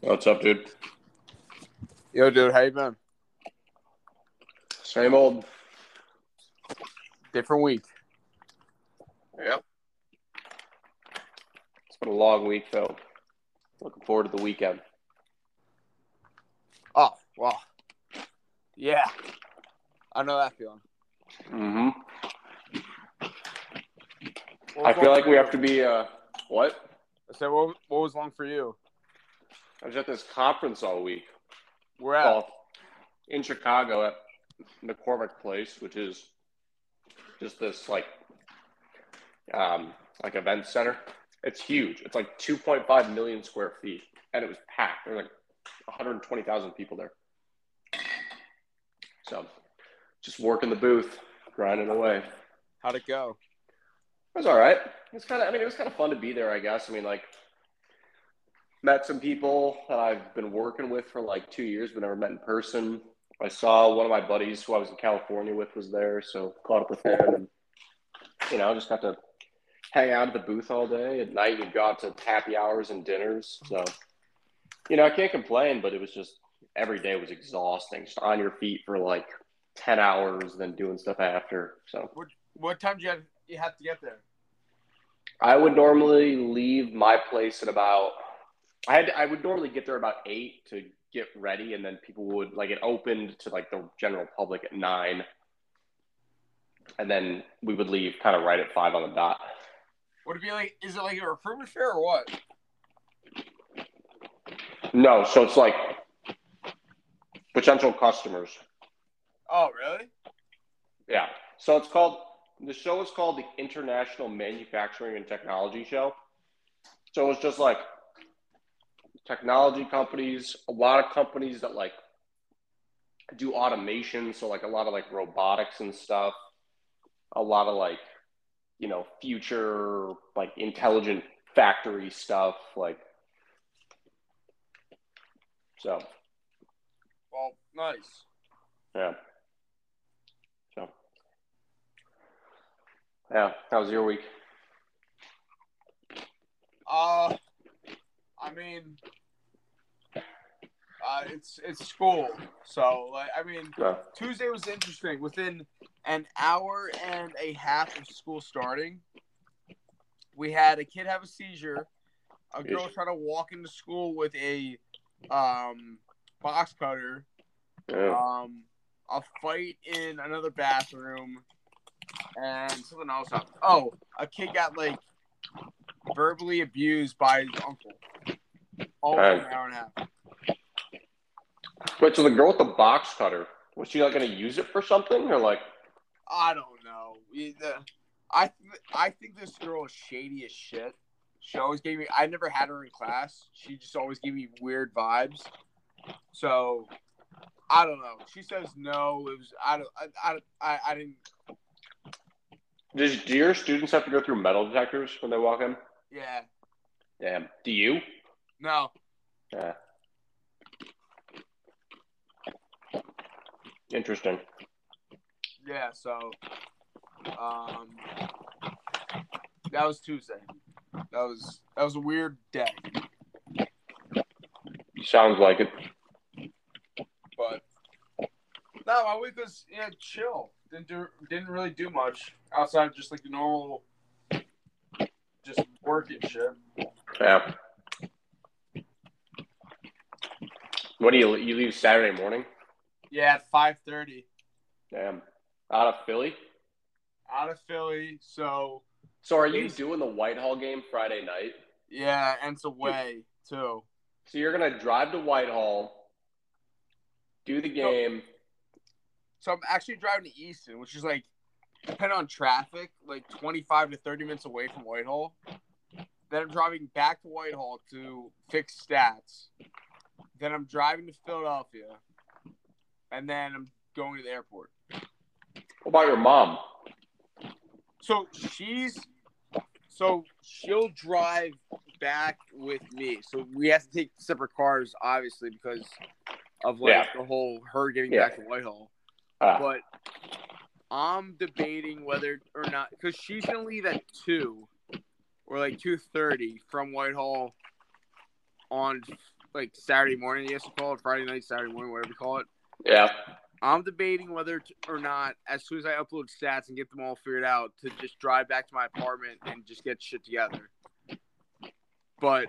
What's up, dude? Yo, dude, how you been? Same old. Different week. Yep. It's been a long week, though. Looking forward to the weekend. Oh, wow. Yeah. I know that feeling. Mm-hmm. I feel like we have to be. Uh, what? I said, what, what was long for you? I was at this conference all week. Where at? In Chicago at McCormick Place, which is just this like, um, like event center. It's huge. It's like 2.5 million square feet, and it was packed. There were like 120,000 people there. So, just working the booth, grinding away. How'd it go? It was all right. It was kind of, I mean, it was kind of fun to be there, I guess. I mean, like, met some people that I've been working with for like two years, but never met in person. I saw one of my buddies who I was in California with was there, so caught up with him, and you know, just got to hang out at the booth all day. At night, we'd go out to happy hours and dinners. So, you know, I can't complain, but it was just every day was exhausting, just on your feet for like ten hours, then doing stuff after. So. What time do you have, you have to get there? I would normally leave my place at about. I had. I would normally get there about eight to get ready, and then people would like it opened to like the general public at nine, and then we would leave kind of right at five on the dot. Would it be like, is it like a recruitment fair or what? No, so it's like potential customers. Oh, really? Yeah. So it's called the show is called the International Manufacturing and Technology Show. So it's just like technology companies, a lot of companies that like do automation, so like a lot of like robotics and stuff, a lot of like you know future like intelligent factory stuff, like so Well, nice. yeah. So yeah, how was your week? Uh, I mean, uh, it's it's school, so like, I mean, No. Tuesday was interesting. Within an hour and a half of school starting, we had a kid have a seizure. A girl Yeesh. try to walk into school with a um, box cutter. Yeah. Um, a fight in another bathroom, and something else happened. Oh, a kid got like verbally abused by his uncle. All an hour and a half. Wait, so the girl with the box cutter was she like gonna use it for something or like? I don't know. I th- I think this girl is shady as shit. She always gave me. I never had her in class. She just always gave me weird vibes. So I don't know. She says no. It was I don't I I, I, I didn't. Does, do your students have to go through metal detectors when they walk in? Yeah. Damn. Do you? No. Yeah. Interesting. Yeah. So um, that was Tuesday. That was that was a weird day. Sounds like it. But no, my week was yeah chill. Didn't do didn't really do much outside of just like the normal, just work and shit. Yeah. What do you you leave Saturday morning? Yeah, at five thirty Damn. Out of Philly. out of Philly. So So are you doing the Whitehall game Friday night? yeah, and it's away too. So you're gonna drive to Whitehall, do the game. So I'm actually driving to Easton, which is like depending on traffic, like twenty five to thirty minutes away from Whitehall. Then I'm driving back to Whitehall to fix stats. Then I'm driving to Philadelphia, and then I'm going to the airport. What about your mom? So she's so she'll drive back with me. So we have to take separate cars, obviously, because of like Yeah. the whole her getting Yeah. back to Whitehall. Ah, But I'm debating whether or not because she's gonna leave at two or like two thirty from Whitehall on like Saturday morning. yes, you call it Friday night, Saturday morning, whatever you call it. Yeah. I'm debating whether to, or not, as soon as I upload stats and get them all figured out, to just drive back to my apartment and just get shit together. But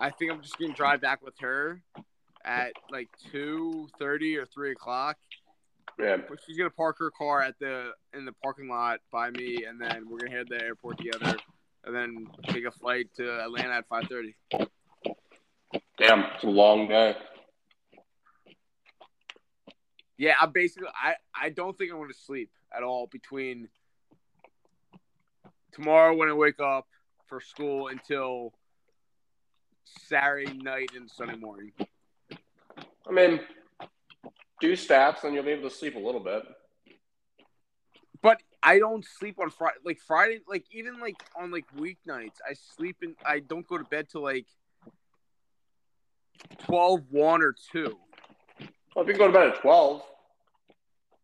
I think I'm just gonna drive back with her at like two thirty or three o'clock. Yeah. But she's gonna park her car at the in the parking lot by me, and then we're gonna head to the airport together, and then take a flight to Atlanta at five thirty. Damn, it's a long day. Yeah, I basically I I don't think I'm gonna sleep at all between tomorrow when I wake up for school until Saturday night and Sunday morning. I mean, do stats, and you'll be able to sleep a little bit. But I don't sleep on Friday. Like Friday, like even like on like weeknights, I sleep and I don't go to bed till like 12, 1 or two. Well, if you can go to bed at twelve,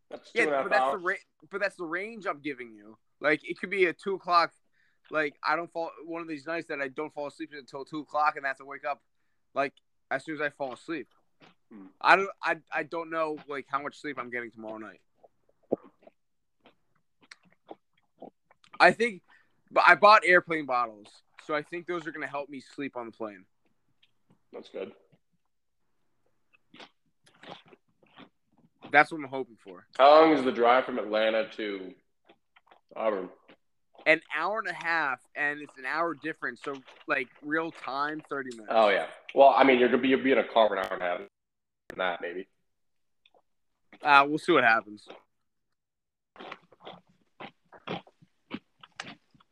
that's two Yeah, and a half but that's hours. the ra- but that's the range I'm giving you. Like it could be a two o'clock. Like I don't fall one of these nights that I don't fall asleep until two o'clock, and that's to wake up like as soon as I fall asleep. Hmm. I don't. I I don't know like how much sleep I'm getting tomorrow night. I think, but I bought airplane bottles, so I think those are going to help me sleep on the plane. That's good. That's what I'm hoping for. How long is the drive from Atlanta to Auburn? An hour and a half, and it's an hour difference. So like real time, thirty minutes. Oh yeah. Well, I mean, you're gonna be you'll be in a car for an hour and a half. That maybe. Uh, we'll see what happens.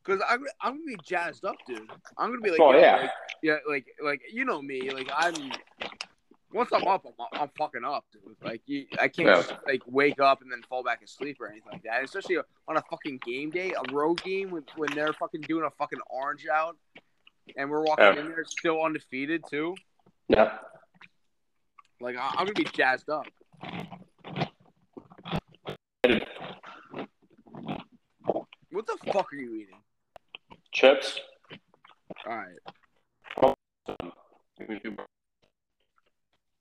Cause I'm I'm gonna be jazzed up, dude. I'm gonna be like, Oh, yeah. like, yeah, like like you know me, like I'm. Once I'm up, I'm, I'm fucking up, dude. Like you, I can't Yeah. just like wake up and then fall back asleep or anything like that. Especially on a fucking game day, a road game when when they're fucking doing a fucking orange out, and we're walking Yeah. in there still undefeated too. Yeah. Like I, I'm gonna be jazzed up. What the fuck are you eating? Chips. All right.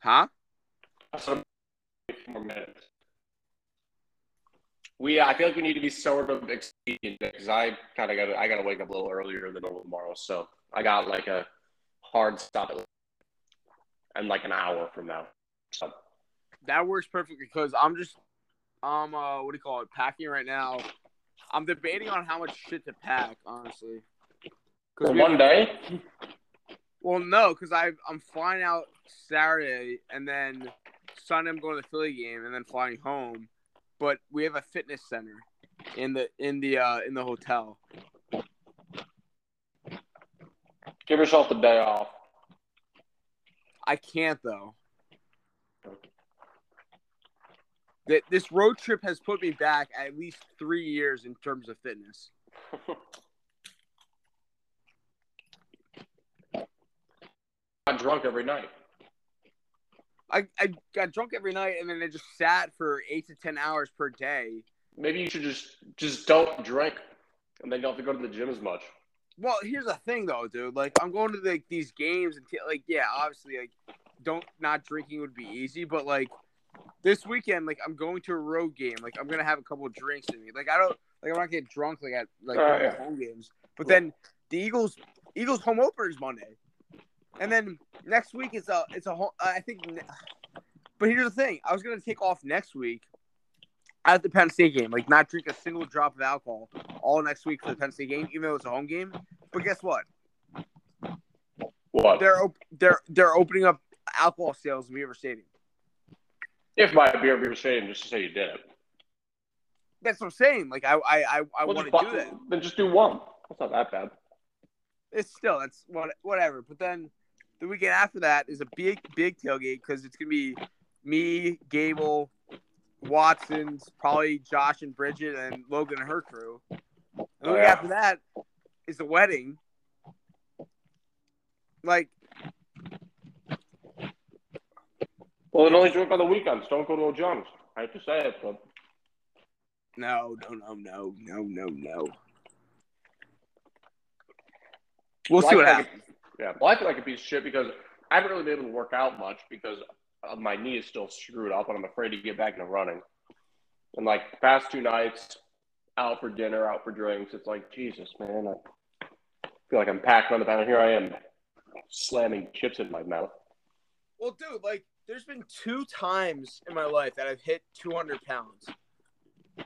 Huh? More minutes. We, I feel like we need to be sort of expedient because I kind of got, I got to wake up a little earlier than normal tomorrow, so I got like a hard stop at and like an hour from now. So That works perfectly because I'm just, um, uh, what do you call it? Packing right now. I'm debating on how much shit to pack, honestly. for one day, Well, no, because I I'm flying out Saturday and then Sunday I'm going to the Philly game and then flying home. But we have a fitness center in the in the uh, in the hotel. give yourself the day off. I can't though. That This road trip has put me back at least three years in terms of fitness. I'm drunk every night. I, I got drunk every night and then I just sat for eight to ten hours per day. Maybe you should just just don't drink, and then you don't have to go to the gym as much. Well, here's the thing though, dude. Like I'm going to like these games and t- like yeah, obviously like don't not drinking would be easy, but like this weekend, like I'm going to a road game. Like I'm gonna have a couple of drinks in me. Like I don't like I'm not getting drunk like at like oh, to yeah. home games. But Yeah. then the Eagles Eagles home opener is Monday, and then next week is a it's a home. I think. But here's the thing: I was gonna take off next week at the Penn State game, like not drink a single drop of alcohol all next week for the Penn State game, even though it's a home game. But guess what? What? They're op- they're they're opening up alcohol sales in Beaver Stadium. If my beer beer stadium just to say you did it. That's what I'm saying. Like I I I, I Well, want to do that. Then just do one. That's not that bad. It's still that's what whatever. But then the weekend after that is a big big tailgate because it's gonna be me, Gable, Watson's, probably Josh and Bridget and Logan and her crew. And the week yeah. after that is the wedding. Like Well, then only drink on the weekends. Don't go to Old John's. I have to say it, but no no no no no no no. We'll see what happens. Yeah. Well, I feel like a piece of shit because I haven't really been able to work out much because uh, my knee is still screwed up, and I'm afraid to get back into running. And like the past two nights, out for dinner, out for drinks, it's like Jesus, man. I feel like I'm packed on the pound. Here I am, slamming chips in my mouth. Well, dude, like there's been two times in my life that I've hit 200 pounds.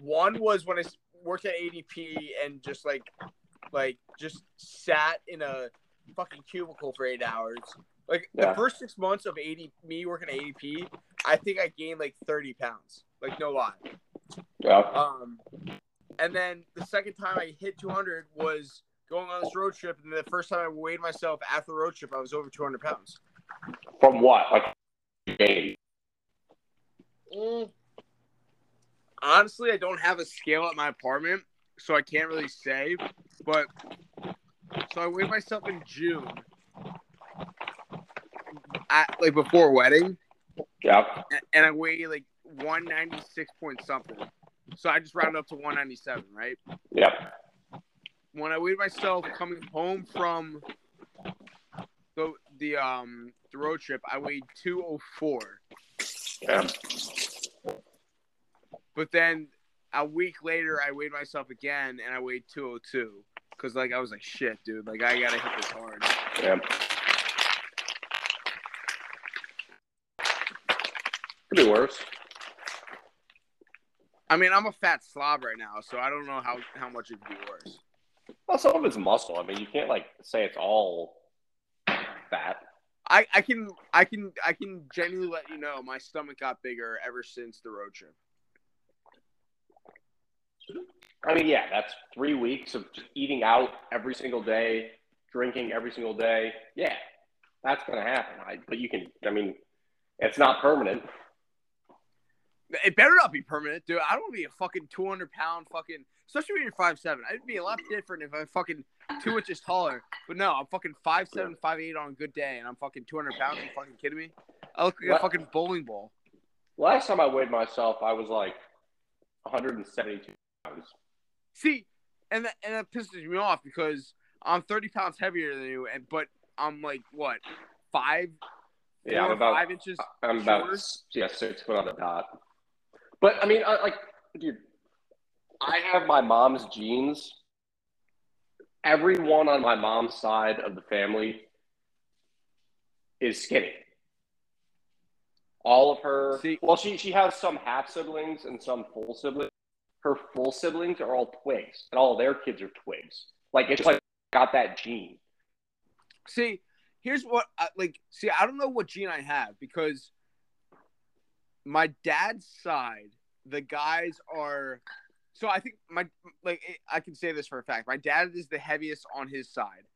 One was when I worked at ADP and just like, like just sat in a fucking cubicle for eight hours. Like yeah. the first six months of AD, me working at ADP, I think I gained like 30 pounds. Like no lie. Yeah. Um, and then the second time I hit 200 was going on this road trip, and the first time I weighed myself after the road trip, I was over 200 pounds. From what? Like game? Mm. Honestly, I don't have a scale at my apartment, so I can't really say. But so I weighed myself in June, at like before wedding. Yeah. And I weighed like 196 point something. So I just rounded up to 197, right? Yeah. When I weighed myself coming home from the the um the road trip, I weighed 204. Yeah. But then a week later, I weighed myself again, and I weighed 202 because like I was like, shit, dude, like I gotta hit this hard. Yeah. Could be worse. I mean, I'm a fat slob right now, so I don't know how, how much it could be worse. Well, some of it's muscle. I mean, you can't like say it's all fat. I, I can I can I can genuinely let you know my stomach got bigger ever since the road trip. I mean, yeah, that's three weeks of just eating out every single day, drinking every single day. Yeah, that's gonna happen. I, but you can. I mean, it's not permanent. It better not be permanent, dude. I don't want to be a fucking 200 pound fucking, especially when you're five seven. I'd be a lot different if I'm fucking two inches taller. But no, I'm fucking five seven, five eight on a good day, and I'm fucking 200 pounds. Are you fucking kidding me? I look like what? a fucking bowling ball. Last time I weighed myself, I was like 172 pounds. See, and that, and that pisses me off because I'm 30 pounds heavier than you, and but I'm like what five? Yeah, I'm about five inches. I'm shorter? about yeah six foot on the dot. But I mean, I, like, dude, I have my mom's genes. Everyone on my mom's side of the family is skinny. All of her, See, well, she she has some half siblings and some full siblings. Her full siblings are all twigs, and all their kids are twigs. Like it's like got that gene. See, here's what like. See, I don't know what gene I have because my dad's side, the guys are. So I think my like I can say this for a fact. My dad is the heaviest on his side.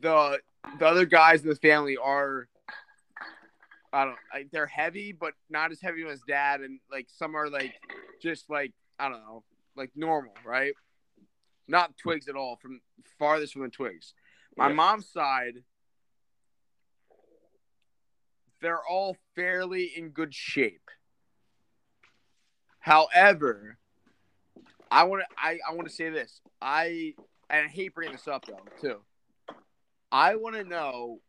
The the other guys in the family are I don't like they're heavy, but not as heavy as dad, and like some are like just like I don't know, like normal, right? Not twigs at all. From farthest from the twigs. My yeah. mom's side, they're all fairly in good shape. However, I want to I, I want to say this. I and I hate bringing this up though too. I want to know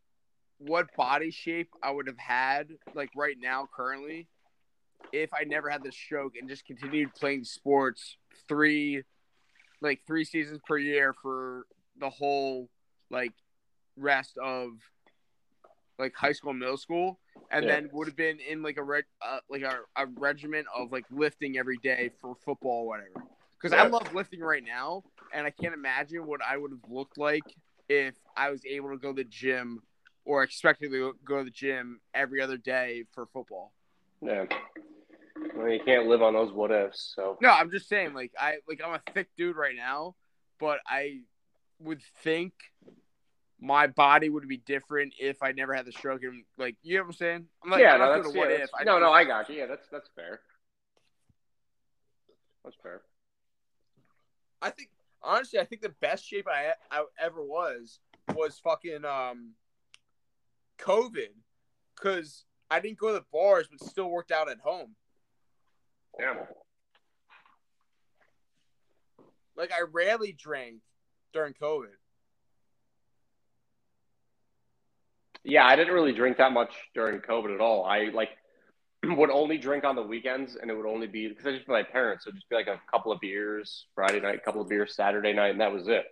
what body shape I would have had like right now currently if I never had the stroke and just continued playing sports three like three seasons per year for the whole like rest of like high school and middle school and yeah. then would have been in like a reg- uh, like a, a regiment of like lifting every day for football whatever. Because yeah. I love lifting right now, and I can't imagine what I would have looked like if I was able to go to the gym or expected to go to the gym every other day for football. Yeah. Well, you can't live on those what ifs. So no, I'm just saying, like I like I'm a thick dude right now, but I would think my body would be different if I never had the stroke. And like, you know what I'm saying? I'm like, yeah, I'm no, that's, yeah, that's no, no, I got you. Yeah, that's that's fair. That's fair. I think honestly, I think the best shape I, I ever was was fucking um COVID, because I didn't go to the bars, but still worked out at home. Yeah. Like I rarely drank during COVID. Yeah, I didn't really drink that much during COVID at all. I like would only drink on the weekends, and it would only be because I just my parents. So just be like a couple of beers Friday night, a couple of beers Saturday night, and that was it.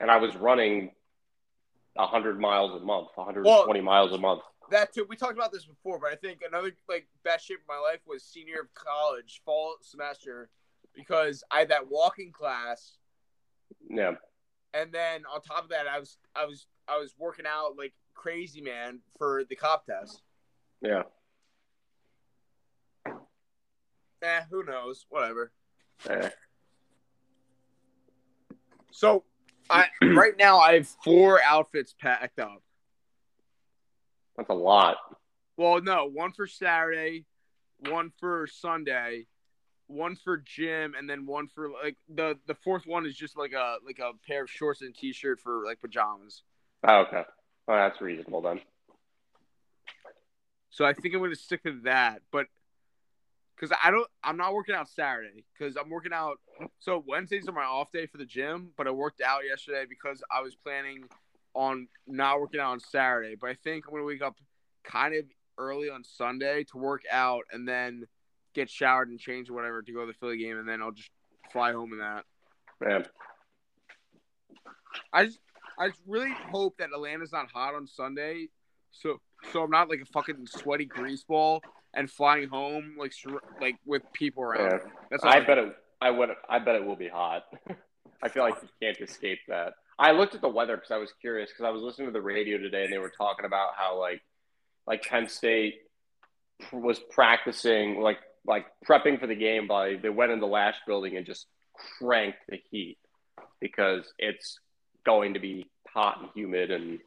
And I was running hundred miles a month, 120 well, miles a month. That too. We talked about this before, but I think another like best shape of my life was senior of college, fall semester, because I had that walking class. Yeah. And then on top of that, I was I was I was working out like crazy man for the cop test. Yeah. Eh, who knows? Whatever. Eh. So, I right now I have four outfits packed up. That's a lot. Well, no, one for Saturday, one for Sunday, one for gym, and then one for like the the fourth one is just like a like a pair of shorts and a t-shirt for like pajamas. Oh, okay. Well, that's reasonable then. So I think I'm going to stick to that, but because I don't, I'm not working out Saturday because I'm working out. So Wednesdays are my off day for the gym, but I worked out yesterday because I was planning on not working out on Saturday. But I think I'm going to wake up kind of early on Sunday to work out and then get showered and change whatever to go to the Philly game, and then I'll just fly home in that. Man, I just I just really hope that Atlanta's not hot on Sunday, so so I'm not like a fucking sweaty grease ball and flying home like like with people around. Yeah. That's I, I bet it. I would. I bet it will be hot. I feel like you can't escape that. I looked at the weather because I was curious because I was listening to the radio today and they were talking about how like like Penn State was practicing like like prepping for the game by they went in the Lasch building and just cranked the heat because it's going to be hot and humid and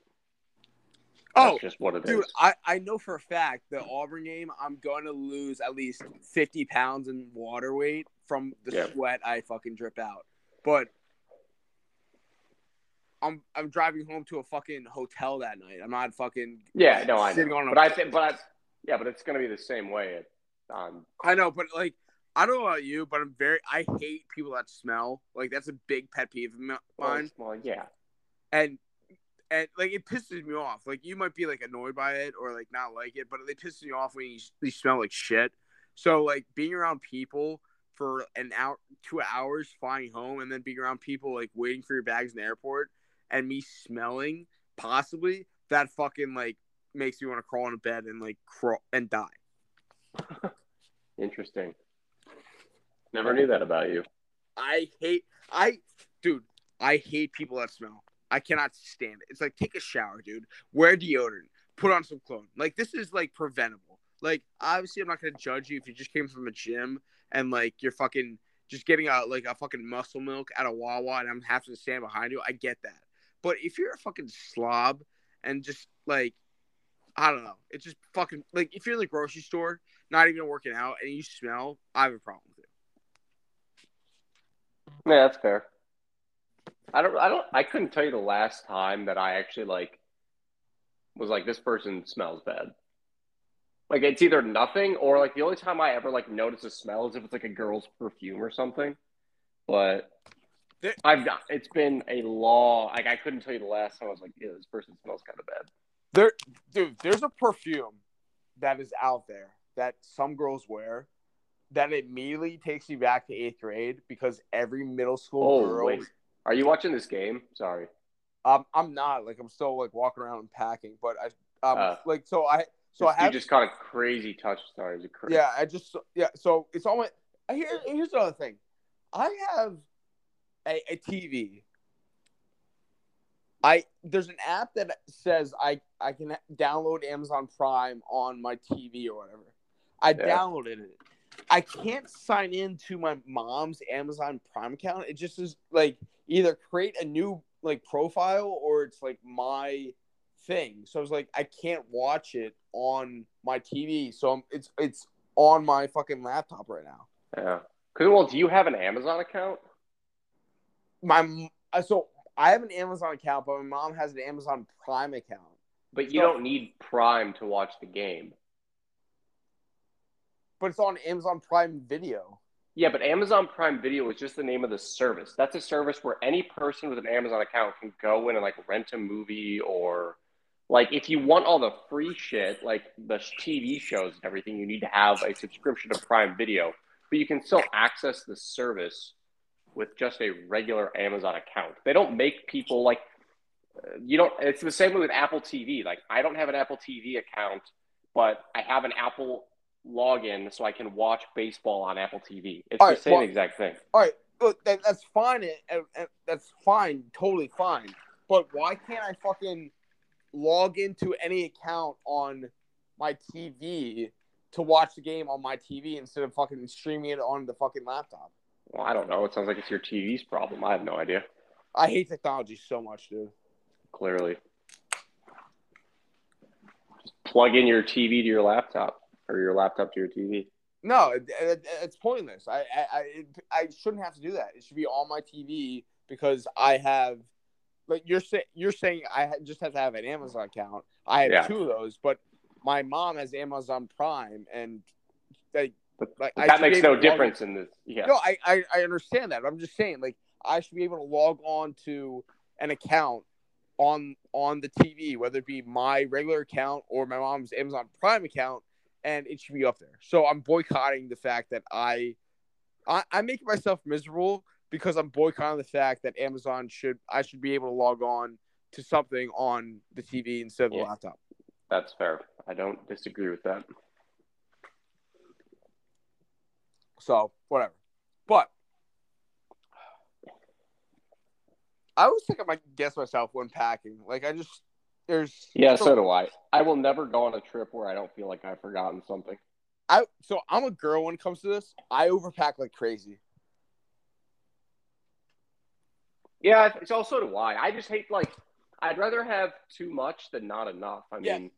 oh, just what it dude, is. I, I know for a fact the Auburn game, I'm going to lose at least 50 pounds in water weight from the yeah. sweat I fucking drip out. But I'm I'm driving home to a fucking hotel that night. I'm not fucking yeah, no, I know. but I think, but I, yeah, but it's gonna be the same way. um, I know, but like I don't know about you, but I'm very I hate people that smell. Like that's a big pet peeve of mine. Well, yeah, and and like it pisses me off. Like you might be like annoyed by it or like not like it, but it pisses me off when you, you smell like shit. So like being around people for an hour, two hours flying home, and then being around people like waiting for your bags in the airport, and me smelling possibly that fucking like makes me want to crawl in a bed and like crawl and die. Interesting. Never knew that about you. I hate I dude, I hate people that smell. I cannot stand it. It's like take a shower, dude. Wear deodorant. Put on some clothes. Like this is like preventable. Like obviously I'm not gonna judge you if you just came from a gym and like you're fucking just getting out like a fucking muscle milk out of Wawa and I'm having to stand behind you. I get that. But if you're a fucking slob and just like I don't know, it's just fucking like if you're in the grocery store, not even working out, and you smell, I have a problem with it. Yeah, that's fair. I don't. I don't. I couldn't tell you the last time that I actually like was like this person smells bad. Like it's either nothing or like the only time I ever like notice a smell is if it's like a girl's perfume or something. But I've got it's been a long like I couldn't tell you the last time I was like, yeah, this person smells kind of bad. There, dude, there's a perfume that is out there that some girls wear that immediately takes you back to eighth grade because every middle school oh, girl. Wait. Are you watching this game? Sorry. Um, I'm not like I'm still like walking around and packing, but I um uh, like so I so I have, you just caught a crazy touch. Sorry, crazy. Yeah, I just yeah. So it's all my here. Here's the other thing. I have a, a TV. I there's an app that says I I can download Amazon Prime on my TV or whatever. I yeah. downloaded it. I can't sign in to my mom's Amazon Prime account. It just is like either create a new like profile or it's like my thing. So I was like, I can't watch it on my TV. So I'm, it's it's on my fucking laptop right now. Yeah. Cause well, do you have an Amazon account? My uh, so I have an Amazon account, but my mom has an Amazon Prime account. But you so, don't need Prime to watch the game. But it's on Amazon Prime Video. Yeah, but Amazon Prime Video is just the name of the service. That's a service where any person with an Amazon account can go in and like rent a movie or like if you want all the free shit, like the TV shows and everything, you need to have a subscription to Prime Video. But you can still access the service with just a regular Amazon account. They don't make people like uh, you don't. It's the same way with Apple TV. Like I don't have an Apple TV account, but I have an Apple login so I can watch baseball on Apple TV. It's All the right, same well- exact thing. All right, look, that, that's fine. and- and That's fine, totally fine. But why can't I fucking log into any account on my TV to watch the game on my TV instead of fucking streaming it on the fucking laptop? Well, I don't know. It sounds like it's your TV's problem. I have no idea. I hate technology so much, dude. Clearly, just plug in your TV to your laptop or your laptop to your TV. No, it, it, it's pointless. I I I, it, I shouldn't have to do that. It should be on my TV because I have, like you're saying, you're saying I just have to have an Amazon account. I have Yeah. two of those, but my mom has Amazon Prime, and they But like I that be makes no difference in this. Yeah. No, I, I I understand that. I'm just saying, like I should be able to log on to an account on on the TV, whether it be my regular account or my mom's Amazon Prime account, and it should be up there. So I'm boycotting the fact that I I, I make myself miserable because I'm boycotting the fact that Amazon should I should be able to log on to something on the TV instead of the Yeah. laptop. That's fair. I don't disagree with that. So whatever. But I always think I might guess myself when packing. Like I just there's Yeah, so do I. I will never go on a trip where I don't feel like I've forgotten something. I so I'm a girl when it comes to this. I overpack like crazy. Yeah, so so do I. I just hate like I'd rather have too much than not enough. I Yeah. mean,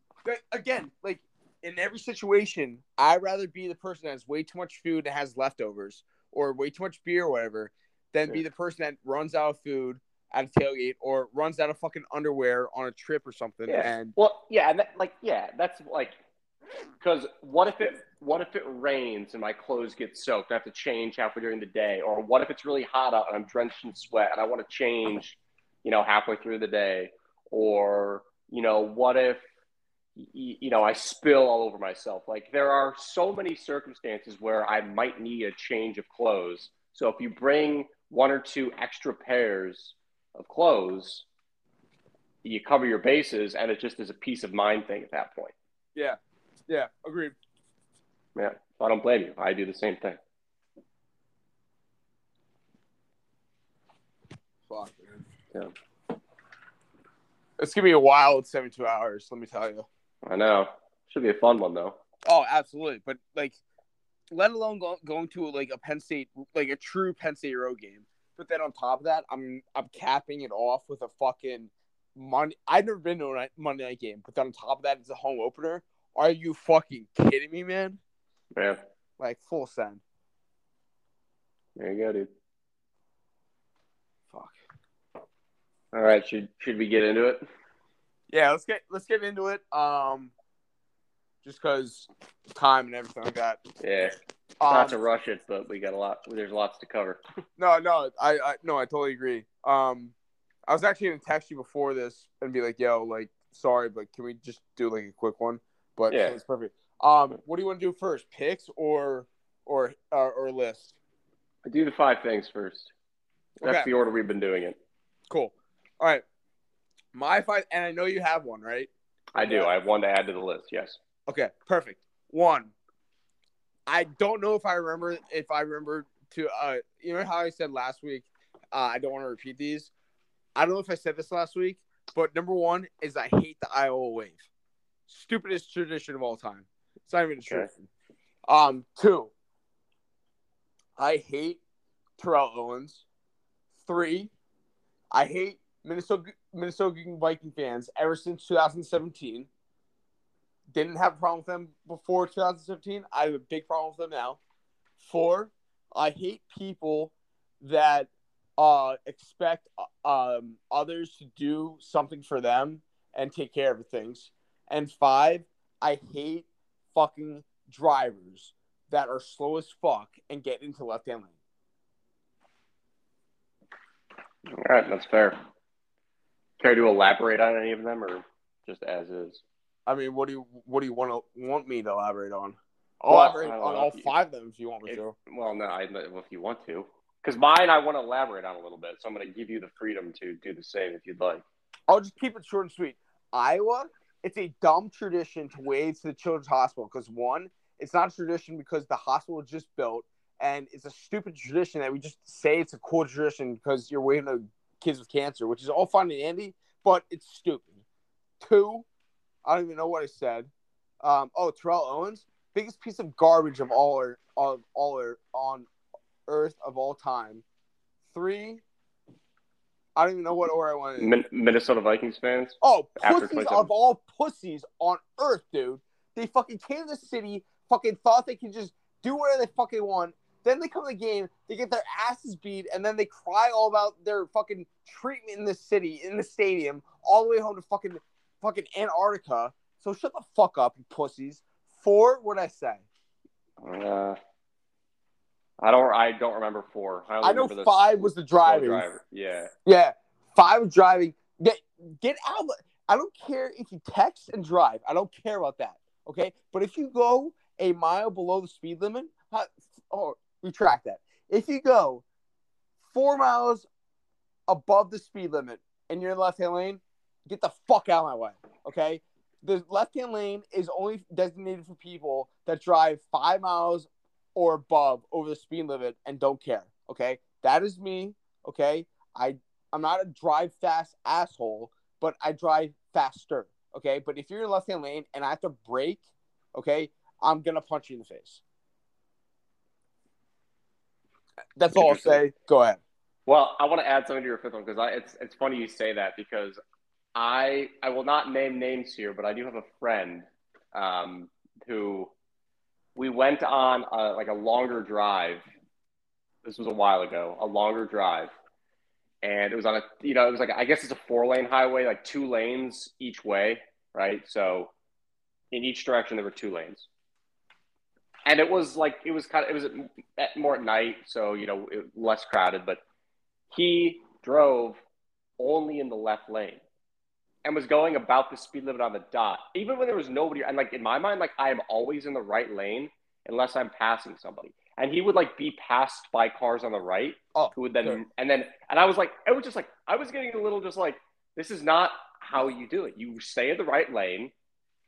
again, like in every situation, I'd rather be the person that has way too much food and has leftovers, or way too much beer or whatever, than be the person that runs out of food at a tailgate or runs out of fucking underwear on a trip or something. Yeah. And well, yeah, and that, like yeah, that's like because what if it what if it rains and my clothes get soaked? I have to change halfway during the day, or what if it's really hot out and I'm drenched in sweat and I want to change, you know, halfway through the day, or you know, what if you know I spill all over myself? Like there are so many circumstances where I might need a change of clothes. So if you bring one or two extra pairs of clothes, you cover your bases, and it just is a peace of mind thing at that point. yeah, yeah, agreed. Yeah, I don't blame you. I do the same thing. Fuck, man. Yeah. It's gonna be a wild 72 hours. Let me tell you. I know. Should be a fun one though. Oh, absolutely. But like, let alone go, going to like a Penn State, like a true Penn State road game. But then on top of that, I'm I'm capping it off with a fucking Monday. I've never been to a Monday night game, but then on top of that, it's a home opener. Are you fucking kidding me, man? Yeah, Like full send. there you go, dude. Fuck. All right, should should we get into it? Yeah, let's get let's get into it. Um, just because time and everything like that. Yeah, Um, not to rush it, but we got a lot. There's lots to cover. No, no, I, I no, I totally agree. Um, I was actually gonna text you before this and be like, "Yo, like, sorry, but can we just do like a quick one?" But Yeah. it's perfect. Um, what do you want to do first, picks or or uh, or list? I do the five things first. That's Okay. the order we've been doing it. Cool. All right, my five, and I know you have one, right? I do. I have one to add to the list. Yes. Okay, perfect. One. I don't know if I remember if I remember to uh you know how I said last week uh, I don't want to repeat these. I don't know if I said this last week, but number one is I hate the Iowa wave. Stupidest tradition of all time. It's not even a Okay. tradition. Um, two. I hate Terrell Owens. Three. I hate Minnesota Minnesota Viking fans ever since 2017 didn't have a problem with them before 2015. I have a big problem with them now. Four, I hate people that uh, expect um, others to do something for them and take care of things. And five, I hate fucking drivers that are slow as fuck and get into left hand lane. All right, that's fair. Care to elaborate on any of them, or just as is. I mean, what do you what do you want to want me to elaborate on? I'll Well, elaborate on all five of them if you want me If- to. well, no, I, well, if you want to, because mine I want to elaborate on a little bit, so I'm going to give you the freedom to do the same if you'd like. I'll just keep it short and sweet. Iowa, it's a dumb tradition to wave to the children's hospital because one, it's not a tradition because the hospital was just built, and it's a stupid tradition that we just say it's a cool tradition because you're waving to kids with cancer, which is all fine and dandy, but it's stupid. Two, I don't even know what I said. Um, oh, Terrell Owens, biggest piece of garbage of all or of all er, on earth of all time. Three, I don't even know what order I wanted. Min- Minnesota Vikings fans. Oh, pussies of all pussies on earth, dude. They fucking came to the city, fucking thought they could just do whatever they fucking want. Then they come to the game, they get their asses beat, and then they cry all about their fucking treatment in the city, in the stadium, all the way home to fucking fucking Antarctica. So shut the fuck up, you pussies. Four, what'd I say? Uh, I don't. I don't remember four. I, I know the five was the driving. driver. Yeah. Yeah, five was driving. Get get out. Of, I don't care if you text and drive. I don't care about that. Okay, but if you go a mile below the speed limit, huh, oh, retract that. If you go four miles above the speed limit and you're in the left hand lane, get the fuck out of my way. Okay, the left hand lane is only designated for people that drive five miles or above over the speed limit and don't care. Okay, that is me. Okay, I I'm not a drive fast asshole, but I drive faster. Okay, but if you're in left hand lane and I have to brake, okay, I'm gonna punch you in the face. That's all I'll say. Go ahead. Well, I want to add something to your fifth one because it's it's funny you say that because I I will not name names here, but I do have a friend um, who we went on a, like a longer drive. This was a while ago, a longer drive, and it was on a you know it was like I guess it's a four lane highway, like two lanes each way, right? So in each direction there were two lanes, and it was like it was kind of it was at, more at night, so you know it, less crowded, but he drove only in the left lane and was going about the speed limit on the dot, even when there was nobody. And like in my mind, like I am always in the right lane unless I'm passing somebody. And he would like be passed by cars on the right, Oh, who would then sure. and then and I was like, I was just like, I was getting a little just like, this is not how you do it. You stay in the right lane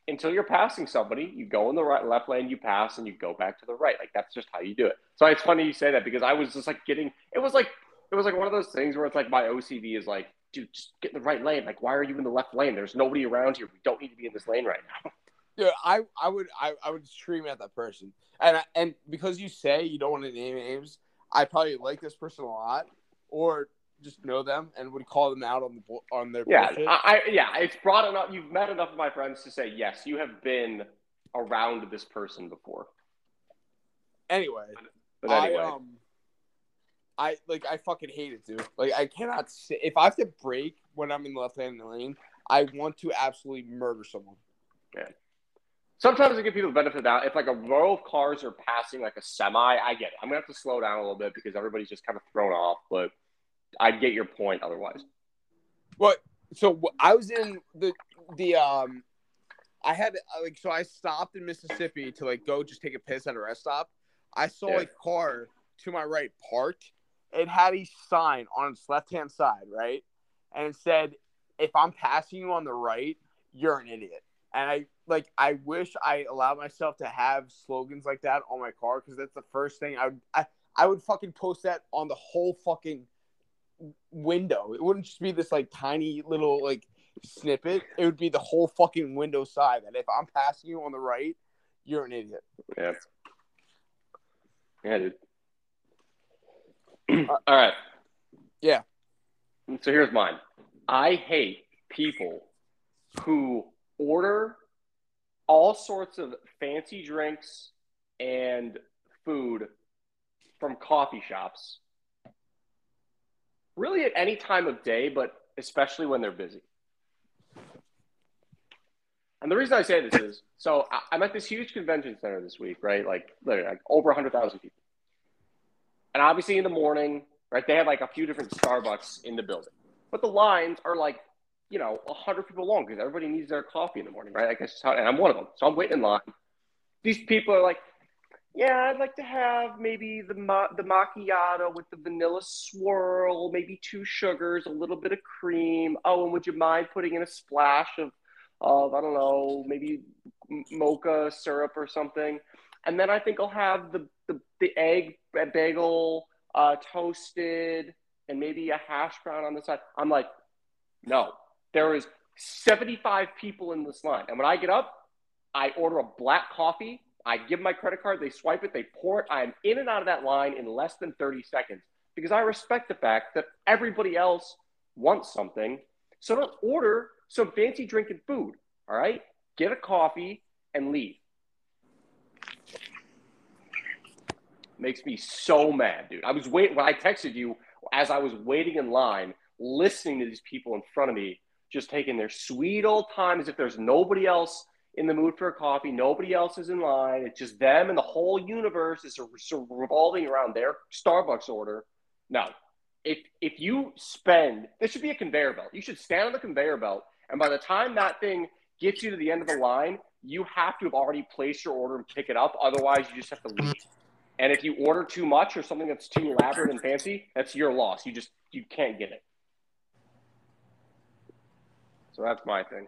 until you're passing somebody. You go in the right left lane, you pass, and you go back to the right. Like that's just how you do it. So it's funny you say that because I was just like getting. It was like it was like one of those things where it's like my OCD is like, dude, just get in the right lane. Like, why are you in the left lane? There's nobody around here. We don't need to be in this lane right now. Yeah, I, I would I, I would scream at that person, and I, and because you say you don't want to name names, I probably like this person a lot, or just know them and would call them out on the on their Yeah, bullshit. I, I yeah, it's broad enough. You've met enough of my friends to say yes, you have been around this person before. anyway, But anyway, I um, I like I fucking hate it, dude. Like I cannot sit if I have to brake when I'm in the left hand lane. I want to absolutely murder someone. Yeah. sometimes I give people the benefit of the doubt. If like a row of cars are passing like a semi, I get it. I'm gonna have to slow down a little bit because everybody's just kind of thrown off. But I get your point otherwise. What? So I was in the the um, I had uh, like so I stopped in Mississippi to like go just take a piss at a rest stop. I saw Yeah. a car to my right parked. It had a sign on its left hand side, right, and it said, "If I'm passing you on the right, you're an idiot." And I like I wish I allowed myself to have slogans like that on my car because that's the first thing I would I, I would fucking post that on the whole fucking window. It wouldn't just be this like tiny little like snippet. It would be the whole fucking window side that if I'm passing you on the right, you're an idiot. Yeah. Yeah, dude. Uh, all right. Yeah. So here's mine. I hate people who order all sorts of fancy drinks and food from coffee shops. Really at any time of day, but especially when they're busy. And the reason I say this is so I- I'm at this huge convention center this week, right? Like literally like over 100,000 people. And obviously in the morning, right, they have like a few different Starbucks in the building. But the lines are like you know, a hundred people long because everybody needs their coffee in the morning, right? I guess, how, and I'm one of them. So I'm waiting in line. These people are like, yeah, I'd like to have maybe the ma- the macchiato with the vanilla swirl, maybe two sugars, a little bit of cream. Oh, and would you mind putting in a splash of, of I don't know, maybe mocha syrup or something? And then I think I'll have the the, the egg bagel uh, toasted and maybe a hash brown on the side. I'm like, no, there is 75 people in this line, and when I get up, I order a black coffee I give my credit card, they swipe it, they pour it. I'm in and out of that line in less than 30 seconds because I respect the fact that everybody else wants something. So don't order some fancy drinking food. All right. Get a coffee and leave. Makes me so mad, dude. I was waiting when I texted you as I was waiting in line, listening to these people in front of me, just taking their sweet old time as if there's nobody else in the mood for a coffee. Nobody else is in line. It's just them and the whole universe is revolving around their Starbucks order. No, if if you spend, this should be a conveyor belt. You should stand on the conveyor belt, and by the time that thing gets you to the end of the line, you have to have already placed your order and pick it up. Otherwise, you just have to leave. And if you order too much or something that's too elaborate and fancy, that's your loss. You just you can't get it. So that's my thing.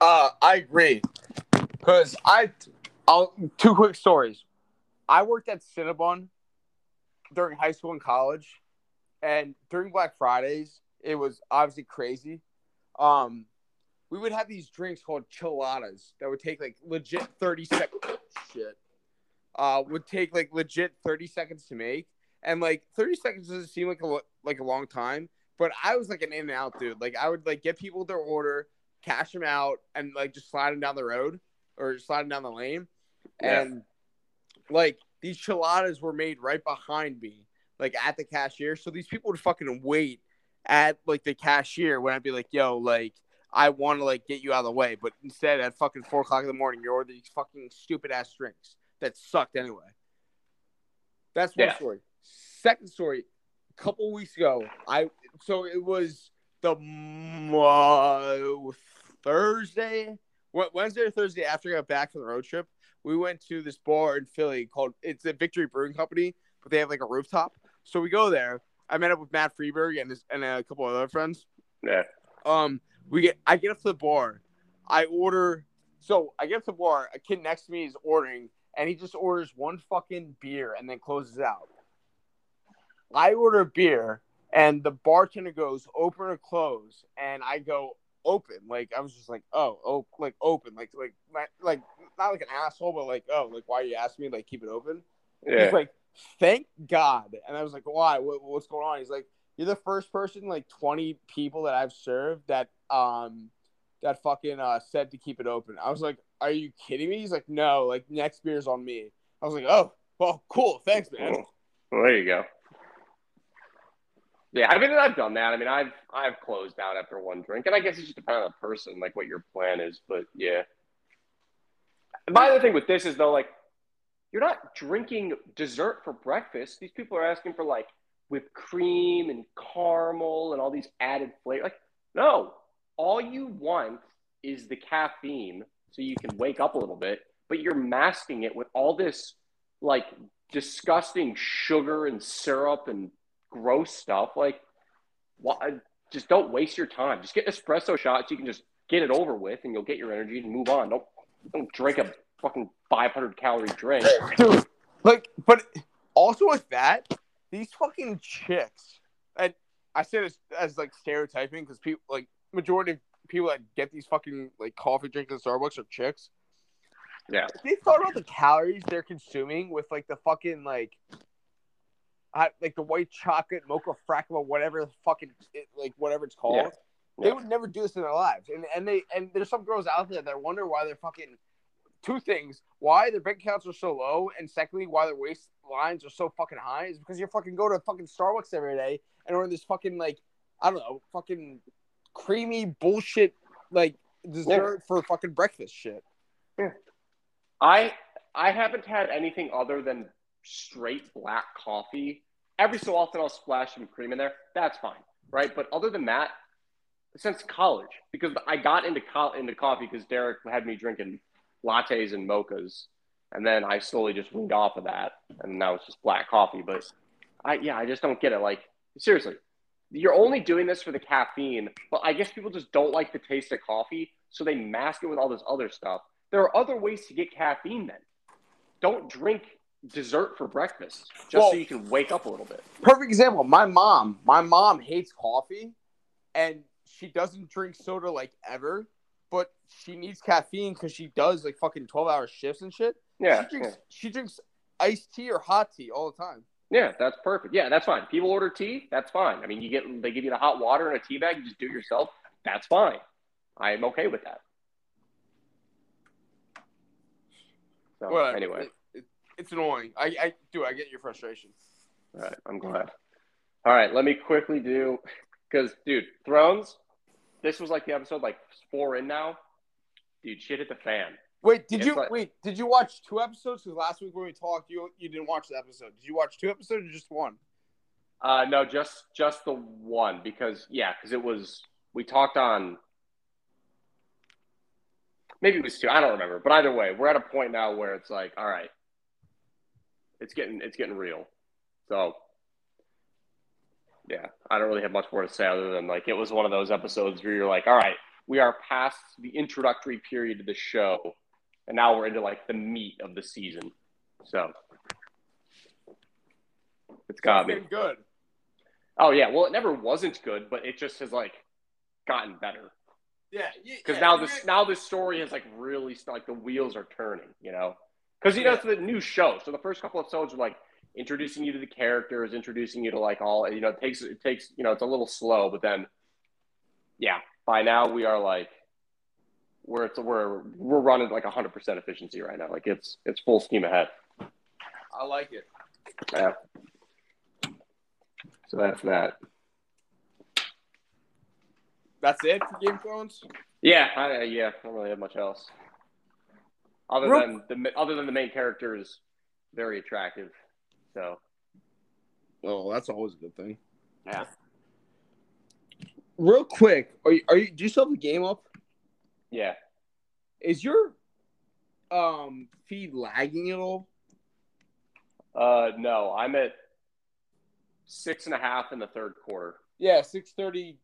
Uh, I agree. Because I, I'll two quick stories. I worked at Cinnabon during high school and college, and during Black Fridays, it was obviously crazy. Um, we would have these drinks called Chillattas that would take like legit thirty seconds. Shit, uh, would take like legit thirty seconds to make, and like thirty seconds doesn't seem like a like a long time, but I was like an in and out dude. Like I would like get people their order cash them out, and like just slide them down the road or slide them down the lane. Yeah. And like these Chillattas were made right behind me, like at the cashier. So these people would fucking wait at like the cashier when I'd be like, yo, like I want to like get you out of the way. But instead at fucking four o'clock in the morning, you order these fucking stupid ass drinks that sucked anyway. That's one yeah. story. Second story, a couple weeks ago, I so it was the uh, Thursday, Wednesday or Thursday after I got back from the road trip, we went to this bar in Philly called it's a Victory Brewing Company, but they have like a rooftop. So we go there. I met up with Matt Freeberg and his, and a couple other friends. Yeah. Um, we get I get up to the bar, I order. So I get up to the bar. A kid next to me is ordering, and he just orders one fucking beer and then closes out. I order a beer, and the bartender goes open or close, and I go open. Like I was just like, oh, oh, like open, like like like not like an asshole, but like oh, like why you asking me? Like keep it open. Yeah. He's like, thank God, and I was like, why? What, what's going on? He's like, you're the first person, like twenty people that I've served that um that fucking uh said to keep it open. I was like, are you kidding me? He's like, no, like next beer's on me. I was like, oh, well, cool, thanks, man. Well, there you go. Yeah, I mean, I've done that. I mean, I've I've closed out after one drink, and I guess it just depends on the person, like what your plan is. But yeah, my other thing with this is though, like, you're not drinking dessert for breakfast. These people are asking for like whipped cream and caramel and all these added flavor. Like, no, all you want is the caffeine so you can wake up a little bit, but you're masking it with all this like disgusting sugar and syrup and gross stuff. Like, why, just don't waste your time. Just get espresso shots. You can just get it over with, and you'll get your energy and move on. Don't don't drink a fucking 500 calorie drink. Dude, like, but also with that, these fucking chicks, and I say this as like stereotyping because people like majority of people that get these fucking like coffee drinks at Starbucks are chicks. Yeah. If They thought about the calories they're consuming with like the fucking like like the white chocolate mocha fractal, whatever the fucking like whatever it's called. Yeah. They would never do this in their lives, and and they and there's some girls out there that wonder why they're fucking two things: why their bank accounts are so low, and secondly, why their waist lines are so fucking high. Is because you're fucking go to fucking Starbucks every day and order this fucking like I don't know, fucking creamy bullshit like dessert yeah. for fucking breakfast shit. Yeah. I I haven't had anything other than straight black coffee. Every so often, I'll splash some cream in there. That's fine, right? But other than that, since college because I got into co- into coffee because Derek had me drinking lattes and mochas, and then I slowly just weaned off of that, and now it's just black coffee. But I yeah, I just don't get it. Like seriously, you're only doing this for the caffeine, but I guess people just don't like the taste of coffee, so they mask it with all this other stuff. There are other ways to get caffeine. Then don't drink dessert for breakfast just Well- so you can wake up a little bit. Perfect example. My mom. My mom hates coffee, and she doesn't drink soda like ever. But she needs caffeine because she does like fucking twelve hour shifts and shit. Yeah, she drinks yeah. she drinks iced tea or hot tea all the time. Yeah, that's perfect. Yeah, that's fine. People order tea, that's fine. I mean, you get they give you the hot water in a tea bag, you just do it yourself. That's fine. I'm okay with that. So Whatever. anyway, It- it- it's annoying. I, I do. I get your frustration. all right, I'm glad. All right, let me quickly do because dude, Thrones. This was like the episode like four in now. Dude, shit hit the fan. Wait, did It's you like- wait? Did you watch two episodes? Because last week when we talked, you you didn't watch the episode. Did you watch two episodes or just one? Uh, no, just just the one because yeah, because it was we talked on. Maybe it was two. I don't remember, but either way, we're at a point now where it's like, all right, it's getting it's getting real. So, yeah, I don't really have much more to say other than like it was one of those episodes where you're like, all right, we are past the introductory period of the show, and now we're into like the meat of the season. So, it's got me. Been good. Oh yeah, well it never wasn't good, but it just has like gotten better Yeah, because now this now this story has like really like the wheels are turning, you know. Because you know it's the new show, so the first couple episodes are like introducing you to the characters, introducing you to like all you know. It takes it takes you know it's a little slow, but then yeah, by now we are like we're it's we're we're running like hundred percent efficiency right now. Like it's it's full steam ahead. I like it. Yeah. So that's that. That's it for Game of Thrones. Yeah, I, yeah, I don't really have much else. Other Real- than the other than the main character is very attractive. So Oh, that's always a good thing. yeah, Real quick, are you, are you? Do you still have the game up? Yeah. Is your um feed lagging at all? Uh, no, I'm at six and a half in the third quarter. Yeah, six thirty.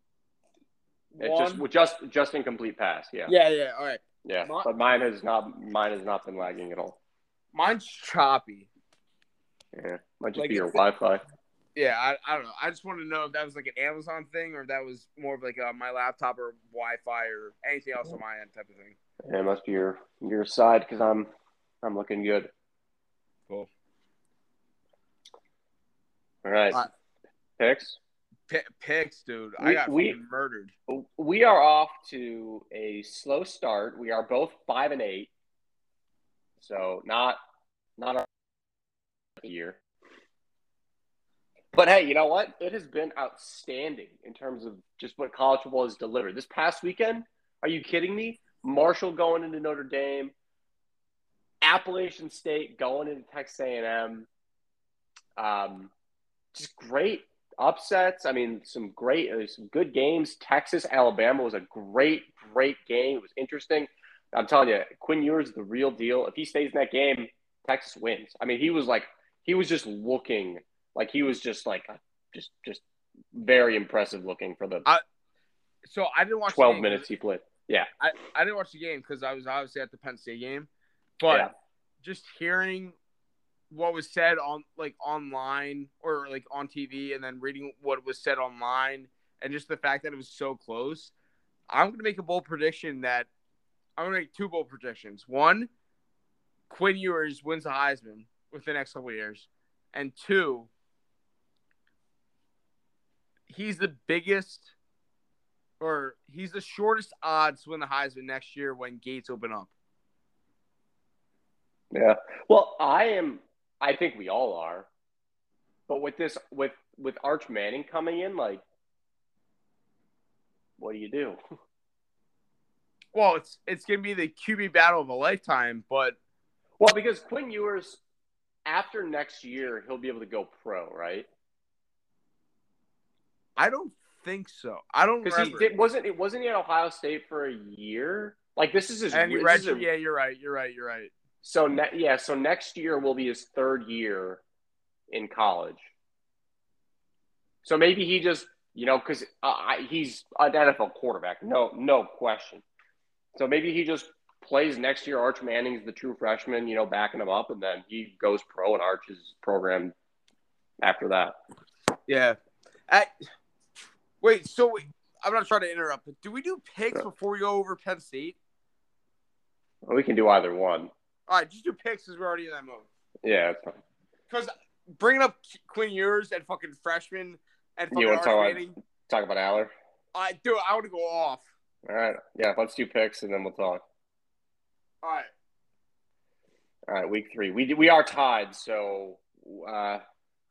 It's just just just incomplete pass. Yeah, yeah, yeah. All right. yeah. My- But mine has not mine has not been lagging at all. Mine's choppy. Yeah, might just Like, be your Wi-Fi. Yeah, I, I don't know. I just wanted to know if that was like an Amazon thing or if that was more of like uh my laptop or Wi-Fi or anything else on my end type of thing. Yeah, it must be your your side because I'm I'm looking good. Cool. All right, right. picks. P- picks, dude. I We- got we- murdered. We are off to a slow start. We are both five and eight, so not not our year. But hey, you know what? It has been outstanding in terms of just what college football has delivered. This past weekend, are you kidding me? Marshall going into Notre Dame, Appalachian State going into Texas A&M. Um, just great upsets. I mean, some great, uh, some good games. Texas, Alabama was a great, great game. It was interesting. I'm telling you, Quinn Ewers is the real deal. If he stays in that game, Texas wins. I mean, he was like, he was just looking like he was just like, just, just very impressive looking for the So I didn't watch the 12 minutes he played. Yeah. I, I didn't watch the game because I was obviously at the Penn State game, but Yeah. just hearing what was said on like online or like on TV, and then reading what was said online, and just the fact that it was so close, I'm gonna make a bold prediction that I'm gonna make two bold predictions. One, Quinn Ewers wins the Heisman within the next couple of years, and two, he's the biggest or he's the shortest odds to win the Heisman next year when gates open up. Yeah. Well, I am. I think we all are. But with this, with with Arch Manning coming in, like, what do you do? Well, it's it's gonna be the QB battle of a lifetime, but Well, because Quinn Ewers, after next year, he'll be able to go pro, right? I don't think so. I don't Because he did, wasn't it wasn't he at Ohio State for a year? Like this is his. and this read, yeah, you're right. You're right. You're right. So ne- yeah, so next year will be his third year in college. So maybe he just, you know, because uh, he's an NFL quarterback, no, no question. So maybe he just plays next year. Arch Manning's the true freshman, you know, backing him up, and then he goes pro and Arch's program after that. Yeah. At, wait, so I'm not trying to interrupt, but do we do picks before we go over Penn State? Well, we can do either one. All right, just do picks because we're already in that mode. Yeah, it's fine. Because bringing up Quinn Ewers and fucking freshman and fucking You wanna Arch talk about- Talk about Allar. I do. I want to go off. All right. Yeah, let's do picks and then we'll talk. All right. All right, week three. We we are tied. So, uh,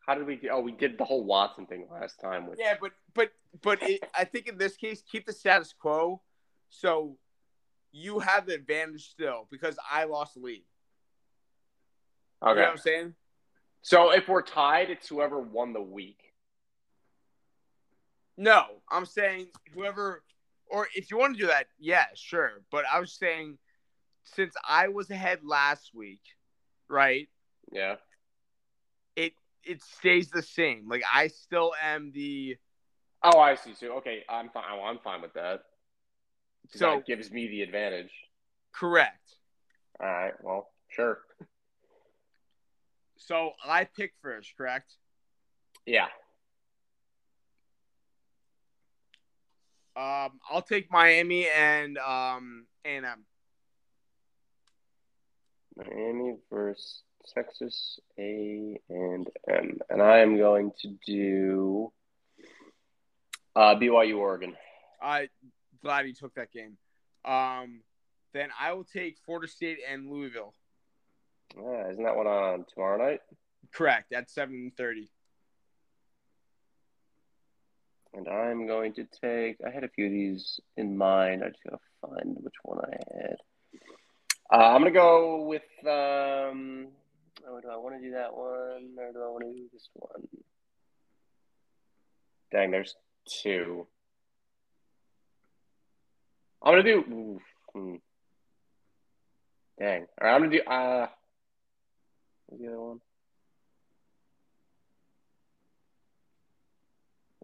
how did we do? Oh, we did the whole Watson thing last time. Yeah, but but but it, I think in this case, keep the status quo, so you have the advantage still because I lost the lead. You okay. know what I'm saying? So if we're tied, it's whoever won the week. No, I'm saying whoever, or if you want to do that, yeah, sure. But I was saying, since I was ahead last week, right? Yeah. It it stays the same. Like I still am the Oh, I see. So okay, I'm fine. oh, I'm fine with that. So that gives me the advantage. correct. All right. Well, sure. So I pick first, correct? Yeah. Um, I'll take Miami and um and um Miami versus Texas A and M, and I am going to do uh, BYU Oregon. I glad he took that game. Um, then I will take Florida State and Louisville. Ah, isn't that one on tomorrow night? Correct at seven thirty. And I'm going to take. I had a few of these in mind. I just gotta find which one I had. Uh, I'm gonna go with. Um, oh, do I want to do that one or do I want to do this one? Dang, there's two. I'm gonna do. oof, hmm. Dang. All right, I'm gonna do. Uh, what's the other one?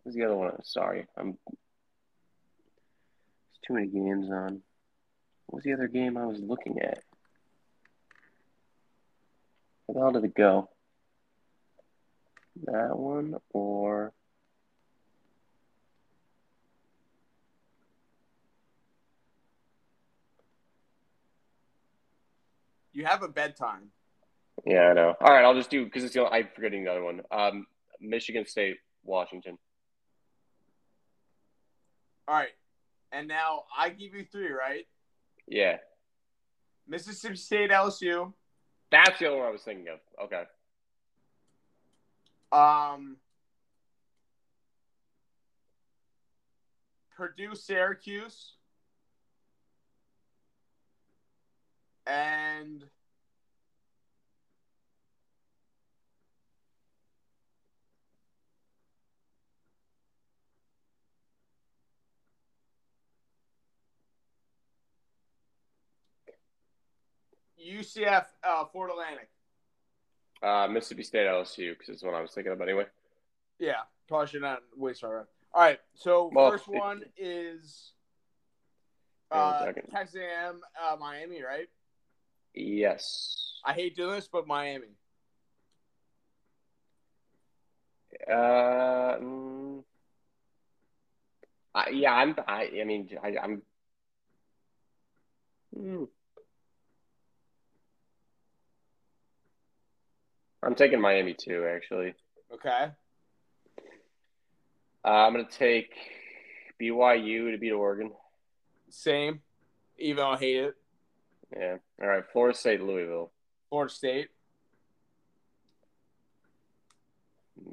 What's the other one? Sorry, I'm. There's too many games on. What was the other game I was looking at? Where the hell did it go? That one or You have a bedtime. yeah, I know. All right, I'll just do because it's the only, I'm forgetting the other one. Um, Michigan State, Washington. All right, and now I give you three, right? Yeah, Mississippi State, LSU. that's the other one I was thinking of. Okay. Um, Purdue, Syracuse, and UCF, uh, Florida Atlantic. Uh, Mississippi State, LSU, because it's what I was thinking of anyway. Yeah, probably should not waste our. All right, so Well, first one is Hang uh. Texas A&M, uh, Miami, right? Yes. I hate doing this, but Miami. Uh, mm, I, yeah, I'm. I, I mean, I, I'm. Hmm. I'm taking Miami too, actually. Okay. Uh, I'm gonna take BYU to beat Oregon. Same. Even though I hate it. Yeah. All right. Florida State, Louisville. Florida State.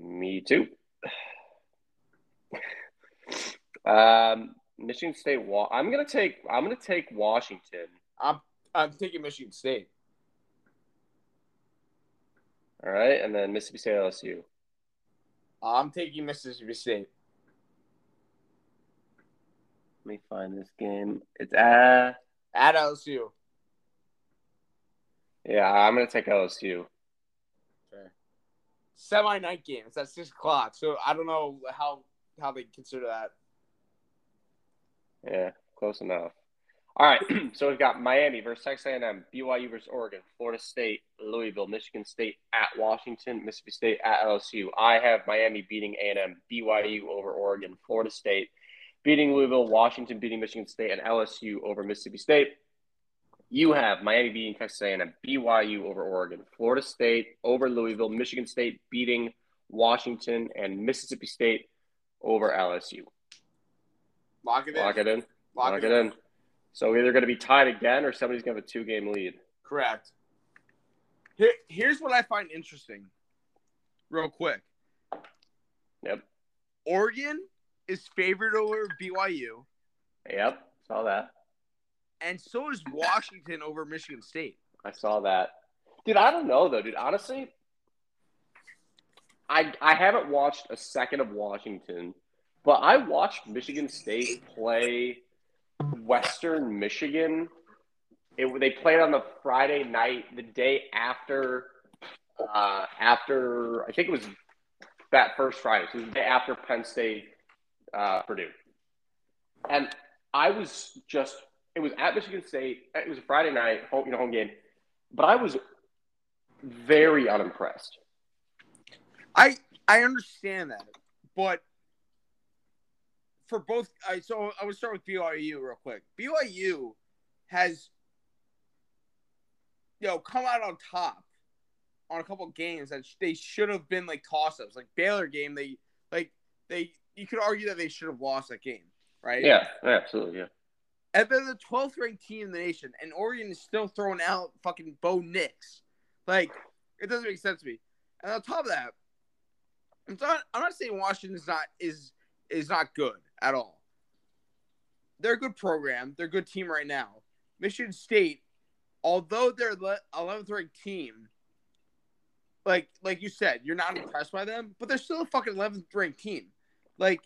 Me too. um, Michigan State. Wa- I'm gonna take. I'm gonna take Washington. I'm I'm taking Michigan State. All right, and then Mississippi State, LSU. I'm taking Mississippi State. Let me find this game. It's at at LSU. Yeah, I'm gonna take LSU. Okay. Semi night game. It's at six o'clock. So I don't know how how they consider that. Yeah, close enough. All right, so we've got Miami versus Texas A&M, BYU versus Oregon, Florida State, Louisville, Michigan State at Washington, Mississippi State at LSU. I have Miami beating A&M, BYU over Oregon, Florida State beating Louisville, Washington beating Michigan State, and LSU over Mississippi State. You have Miami beating Texas A&M, BYU over Oregon, Florida State over Louisville, Michigan State beating Washington, and Mississippi State over LSU. Lock it in. Lock it in. Lock, Lock it, in. in. So either going to be tied again or somebody's going to have a two game lead. Correct. Here, here's what I find interesting, real quick. Yep. Oregon is favored over BYU. Yep, saw that. And so is Washington over Michigan State. I saw that. Dude, I don't know though, dude. Honestly, I I haven't watched a second of Washington, but I watched Michigan State play Western Michigan. It, they played on the Friday night, the day after, uh, after I think it was that first Friday, so the day after Penn State, uh, Purdue, and I was just it was at Michigan State. It was a Friday night, home, you know, home game, but I was very unimpressed. I I understand that, but for both, I so I would start with BYU real quick. BYU has, you know, come out on top on a couple games that they should have been like toss ups. Like Baylor game, they like they you could argue that they should have lost that game, right? Yeah, absolutely, yeah. And they're the 12th ranked team in the nation, and Oregon is still throwing out fucking Bo Nix. Like, it doesn't make sense to me. And on top of that, I'm not, I'm not saying Washington is not is is not good at all. They're a good program. They're a good team right now. Michigan State, although they're 11th ranked team, like like you said, you're not impressed by them, but they're still a fucking 11th ranked team. Like,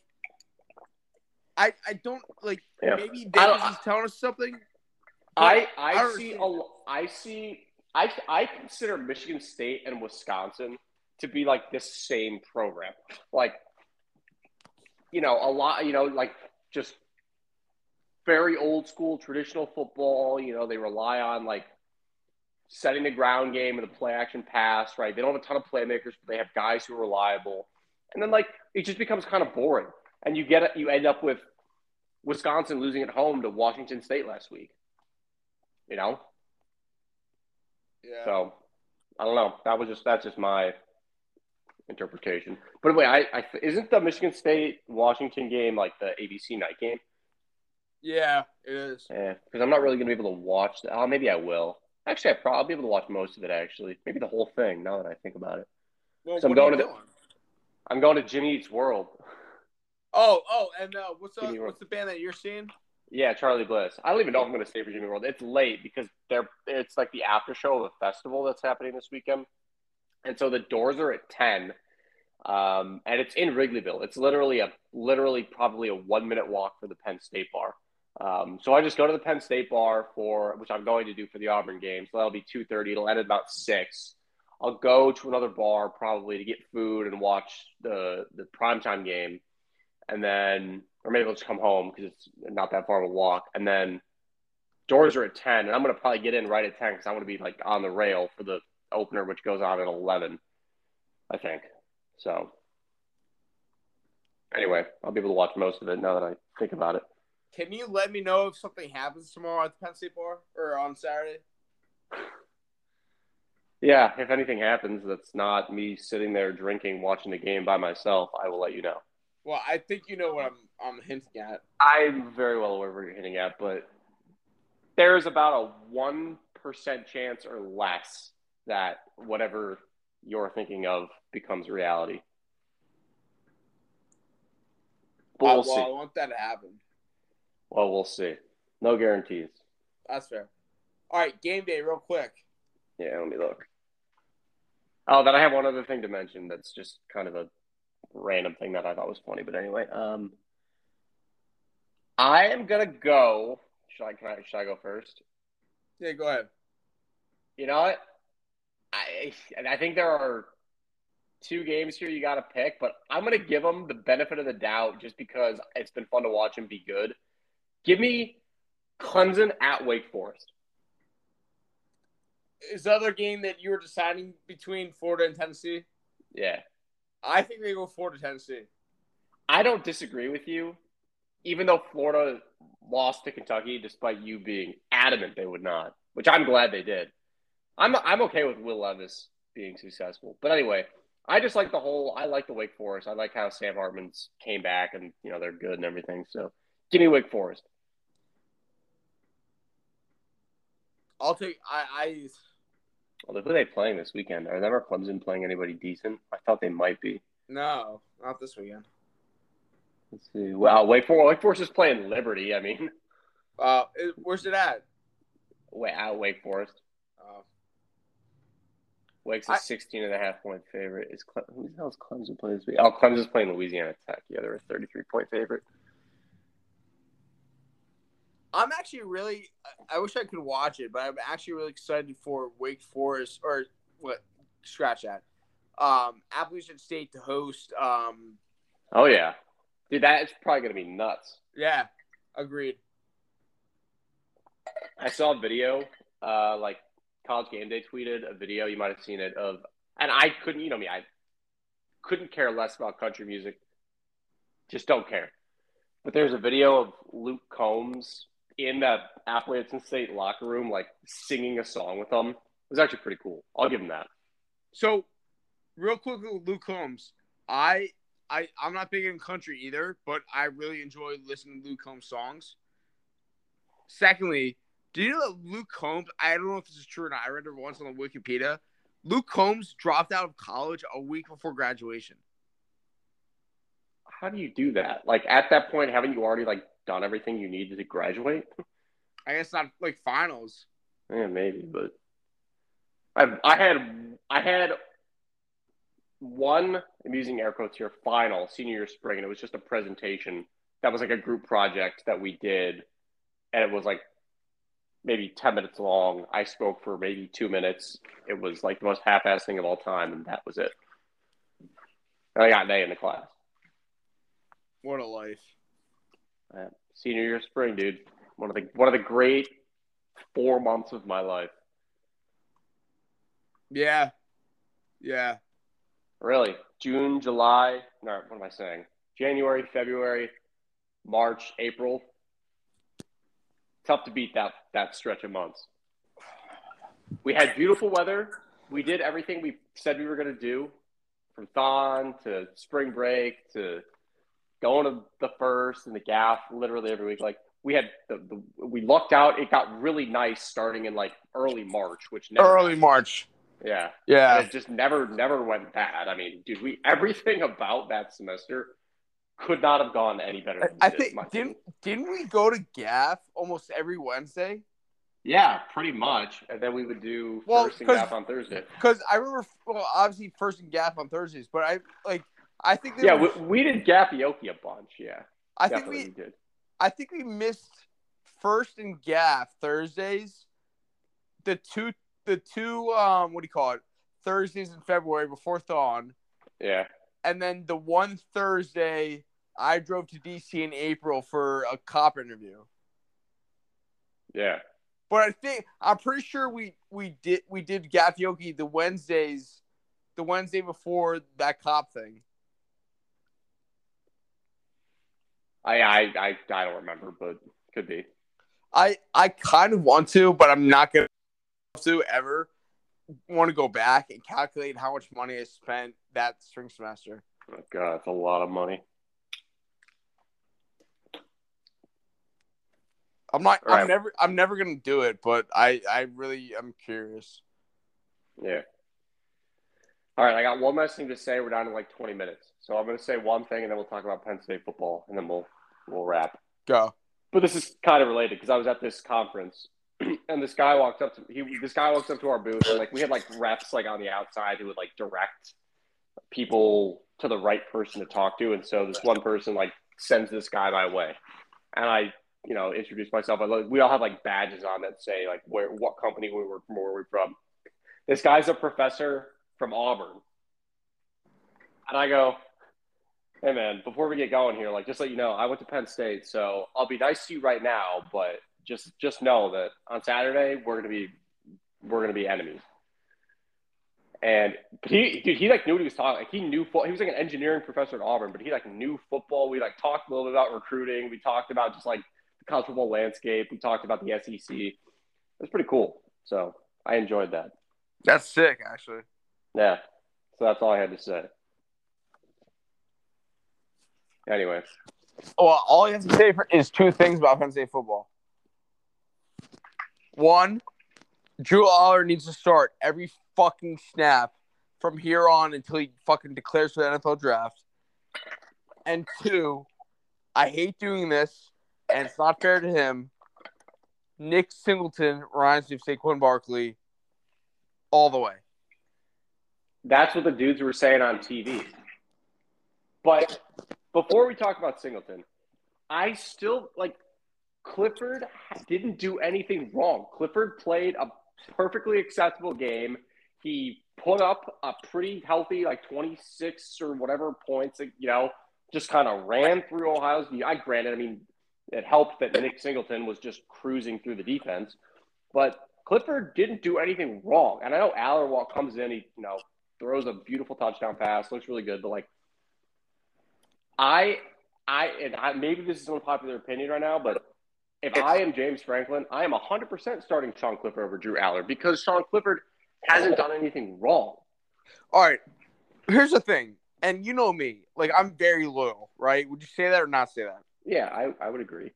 I I don't like yeah. maybe Davis is telling us something. I I, I see a, I see I I consider Michigan State and Wisconsin to be like this same program. Like you know, a lot, you know, like just very old school traditional football. You know, they rely on like setting the ground game and the play action pass, right? They don't have a ton of playmakers, but they have guys who are reliable. And then like it just becomes kind of boring. And you get it, you end up with Wisconsin losing at home to Washington State last week. You know? Yeah. So I don't know. That was just that's just my interpretation. But wait, I, I isn't the Michigan State Washington game like the ABC night game? Yeah, it is. Yeah, because I'm not really gonna be able to watch that. Oh, maybe I will. Actually, I probably I'll be able to watch most of it. Actually, maybe the whole thing. Now that I think about it. Well, so I'm going to. The, I'm going to Jimmy Eats World. Oh, oh, and uh, what's the, what's the band that you're seeing? Yeah, Charly Bliss. I don't even know if I'm going to stay for Jimmy World. It's late because they're it's like the after show of a festival that's happening this weekend and so the doors are at ten, um, and it's in Wrigleyville. It's literally a literally probably a one minute walk for the Penn State bar. Um, so I just go to the Penn State bar for which I'm going to do for the Auburn game. So that'll be two thirty. It'll end at about six. I'll go to another bar probably to get food and watch the the primetime game, and then or maybe I'll just come home because it's not that far of a walk. And then doors are at ten, and I'm gonna probably get in right at ten because I want to be like on the rail for the opener, which goes on at 11, I think. So, anyway, I'll be able to watch most of it now that I think about it. Can you let me know if something happens tomorrow at the Penn State Bar or on Saturday? Yeah, if anything happens that's not me sitting there drinking, watching the game by myself, I will let you know. Well, I think you know what I'm I'm hinting at. I'm very well aware of what you're hinting at, but there's about a one percent chance or less that whatever you're thinking of becomes reality. But we'll, well I want that to happen. Well, we'll see. No guarantees. That's fair. All right, game day, real quick. Yeah, let me look. Oh, then I have one other thing to mention that's just kind of a random thing that I thought was funny. But anyway, um, I am gonna go. Should I? Can I? Should I go first? Yeah, go ahead. You know what? I I think there are two games here you got to pick, but I'm gonna give them the benefit of the doubt just because it's been fun to watch him be good. Give me Clemson at Wake Forest. Is the other game that you were deciding between Florida and Tennessee? Yeah. I think they go Florida Tennessee. I don't disagree with you, even though Florida lost to Kentucky, despite you being adamant they would not, which I'm glad they did. I'm I'm okay with Will Levis being successful, but anyway, I just like the whole. I like the Wake Forest. I like how Sam Hartman's came back and you know they're good and everything. So give me Wake Forest. I'll take. I. I well, who are they playing this weekend? Are never Clemson playing anybody decent? I thought they might be. No, not this weekend. Let's see. Well, Wake Forest, Wake Forest is playing Liberty. I mean, uh, where's it at? Wait, out Wake Forest. Oh. Wake's a I, 16 and a half point favorite. Is Cle- who the hell is Clemson playing this week? Oh, Clemson's playing Louisiana Tech. Yeah, they're a 33 point favorite. I'm actually really. I wish I could watch it, but I'm actually really excited for Wake Forest or what? Scratch that. Um, Appalachian State to host. Um, oh yeah, dude, that's probably gonna be nuts. Yeah, agreed. I saw a video, uh, like College Game Day tweeted a video. You might have seen it of, and I couldn't. You know me, I couldn't care less about country music. Just don't care. But there's a video of Luke Combs in that Appalachian State locker room, like singing a song with them. It was actually pretty cool. I'll give him that. So, real quick, Luke Combs, I, I, I'm not big in country either, but I really enjoy listening to Luke Combs songs. Secondly, do you know that Luke Combs? I don't know if this is true or not. I read it once on the Wikipedia. Luke Combs dropped out of college a week before graduation. How do you do that? Like at that point, haven't you already like done everything you needed to graduate? I guess not like finals. Yeah, maybe, but I I had I had one I'm using air quotes here final senior year spring, and it was just a presentation that was like a group project that we did, and it was like maybe 10 minutes long. I spoke for maybe two minutes. It was like the most half assed thing of all time, and that was it. And I got an A in the class. What a life. Uh, senior year spring, dude. One of the one of the great four months of my life. Yeah. Yeah. Really? June, July, no, what am I saying? January, February, March, April. Tough to beat that that stretch of months. We had beautiful weather. We did everything we said we were going to do, from Thon to spring break to going to the Phyrst and the gaff literally every week. Like we had the, the we lucked out. It got really nice starting in like early March, which never early. March. Yeah, yeah. And it just never never went bad. I mean, dude, we everything about that semester could not have gone any better. I think didn't didn't we go to Gaff almost every Wednesday? Yeah, pretty much. And then we would do well, Phyrst and Gaff on Thursday. Because I remember, well, obviously Phyrst and Gaff on Thursdays, but I like I think yeah, was, we, we, did Gaffioki a bunch. Yeah, I think we, we, did. I think we missed Phyrst and Gaff Thursdays. The two, the two, um, what do you call it? Thursdays in February before Thon. Yeah. And then the one Thursday, I drove to DC in April for a cop interview. Yeah. But I think I'm pretty sure we we did we did Gaffioki the Wednesdays, the Wednesday before that cop thing. I, I I I don't remember, but could be. I I kind of want to, but I'm not gonna to ever want to go back and calculate how much money I spent that spring semester. Oh god, it's a lot of money. I'm not. I'm never. I'm never gonna do it, but I. I really. am curious. Yeah. All right, I got one last thing to say. We're down to like 20 minutes, so I'm gonna say one thing, and then we'll talk about Penn State football, and then we'll we'll wrap. Go. But this is kind of related because I was at this conference and this guy walked up to he this guy walks up to our booth and like we had like reps like on the outside who would like direct people to the right person to talk to and so this one person like sends this guy my way and I, you know, introduced myself. I we all have like badges on that say like where what company we were from, where we're from. This guy's a professor from Auburn, and I go, "Hey man, before we get going here, like just let you know, I went to Penn State, so I'll be nice to you right now, but just just know that on Saturday we're gonna be we're gonna be enemies." And he, dude, he like knew what he was talking. Like he knew he was like an engineering professor at Auburn, but he like knew football. We like talked a little bit about recruiting. We talked about just like the college football landscape. We talked about the SEC. It was pretty cool. So I enjoyed that. That's sick, actually. Yeah. So that's all I had to say. Anyway. Well, all you have to say is two things about Penn State football. One, Drew Allar needs to start every fucking snap from here on until he fucking declares for the NFL draft. And two, I hate doing this, and it's not fair to him. Nick Singleton reminds me of Saquon Barkley all the way. That's what the dudes were saying on TV. But before we talk about Singleton, I still like Clifford didn't do anything wrong. Clifford played a perfectly acceptable game. He put up a pretty healthy, like 26 or whatever points, you know, just kind of ran through Ohio's. I granted, I mean, it helped that Nick Singleton was just cruising through the defense, but Clifford didn't do anything wrong. And I know Allar comes in, he, you know, throws a beautiful touchdown pass, looks really good, but like, I, I, and I, maybe this is an unpopular opinion right now, but if I am James Franklin, I am 100% starting Sean Clifford over Drew Allar because Sean Clifford – hasn't done anything wrong. All right. Here's the thing, and you know me, like I'm very loyal, right? Would you say that or not say that? Yeah, I, I would agree.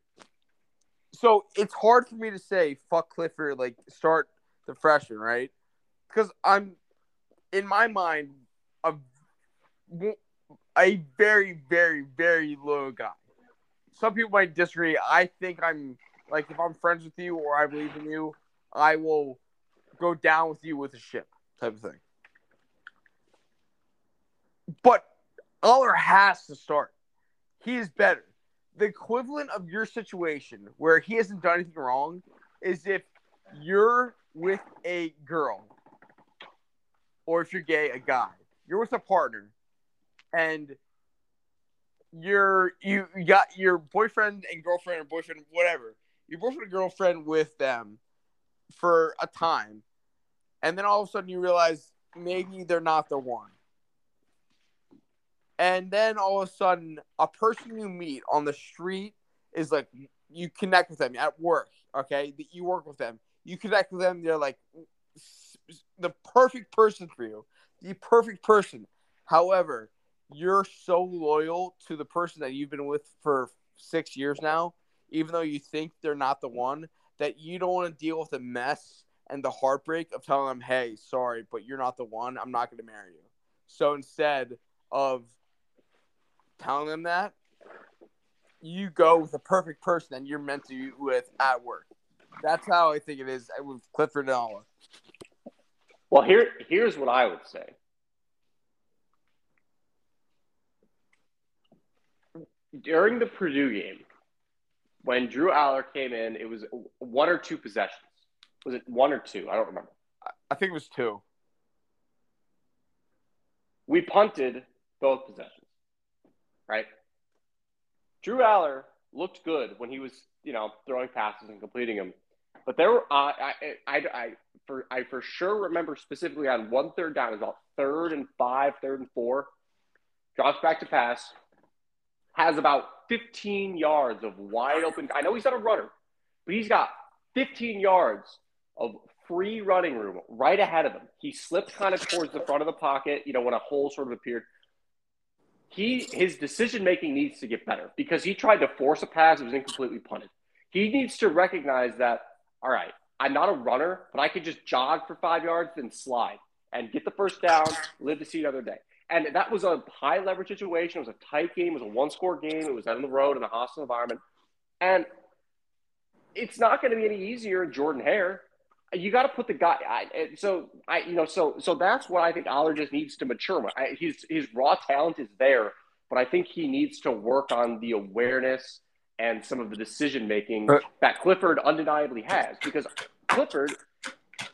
So it's hard for me to say fuck Clifford, like start the freshman, right? Because I'm in my mind a a very, very, very low guy. Some people might disagree. I think I'm like if I'm friends with you or I believe in you, I will go down with you with a ship type of thing. But Allar has to start. He is better. The equivalent of your situation where he hasn't done anything wrong is if you're with a girl or if you're gay, a guy. You're with a partner and you're you got your boyfriend and girlfriend or boyfriend, whatever. Your boyfriend and girlfriend with them for a time and then all of a sudden you realize maybe they're not the one. And then all of a sudden, a person you meet on the street is like, you connect with them at work, okay? You work with them, you connect with them, they're like the perfect person for you, the perfect person. However, you're so loyal to the person that you've been with for six years now, even though you think they're not the one, that you don't want to deal with the mess and the heartbreak of telling them, hey, sorry, but you're not the one. I'm not going to marry you. So instead of telling them that, you go with the perfect person that you're meant to be with at work. That's how I think it is with Clifford and Olive. Well, here, here's what I would say. During the Purdue game, when Drew Allar came in, it was one or two possessions. Was it one or two? I don't remember. I think it was two. We punted both possessions, right? Drew Allar looked good when he was, you know, throwing passes and completing them. But there were, uh, I, I, I, for, I for sure remember specifically on one third down, it was about third and five, third and four, drops back to pass, has about 15 yards of wide open. I know he's not a runner, but he's got 15 yards of free running room right ahead of him. He slipped kind of towards the front of the pocket, you know, when a hole sort of appeared. He his decision making needs to get better because he tried to force a pass, it was incompletely punted. He needs to recognize that, all right, I'm not a runner, but I can just jog for five yards, then slide and get the first down, live to see another day. And that was a high leverage situation. It was a tight game. It was a one score game. It was out on the road in a hostile environment. And it's not going to be any easier in Jordan Hare you got to put the guy. I, so I, you know, so so that's what I think Allar just needs to mature. I, his his raw talent is there, but I think he needs to work on the awareness and some of the decision making that Clifford undeniably has. Because Clifford,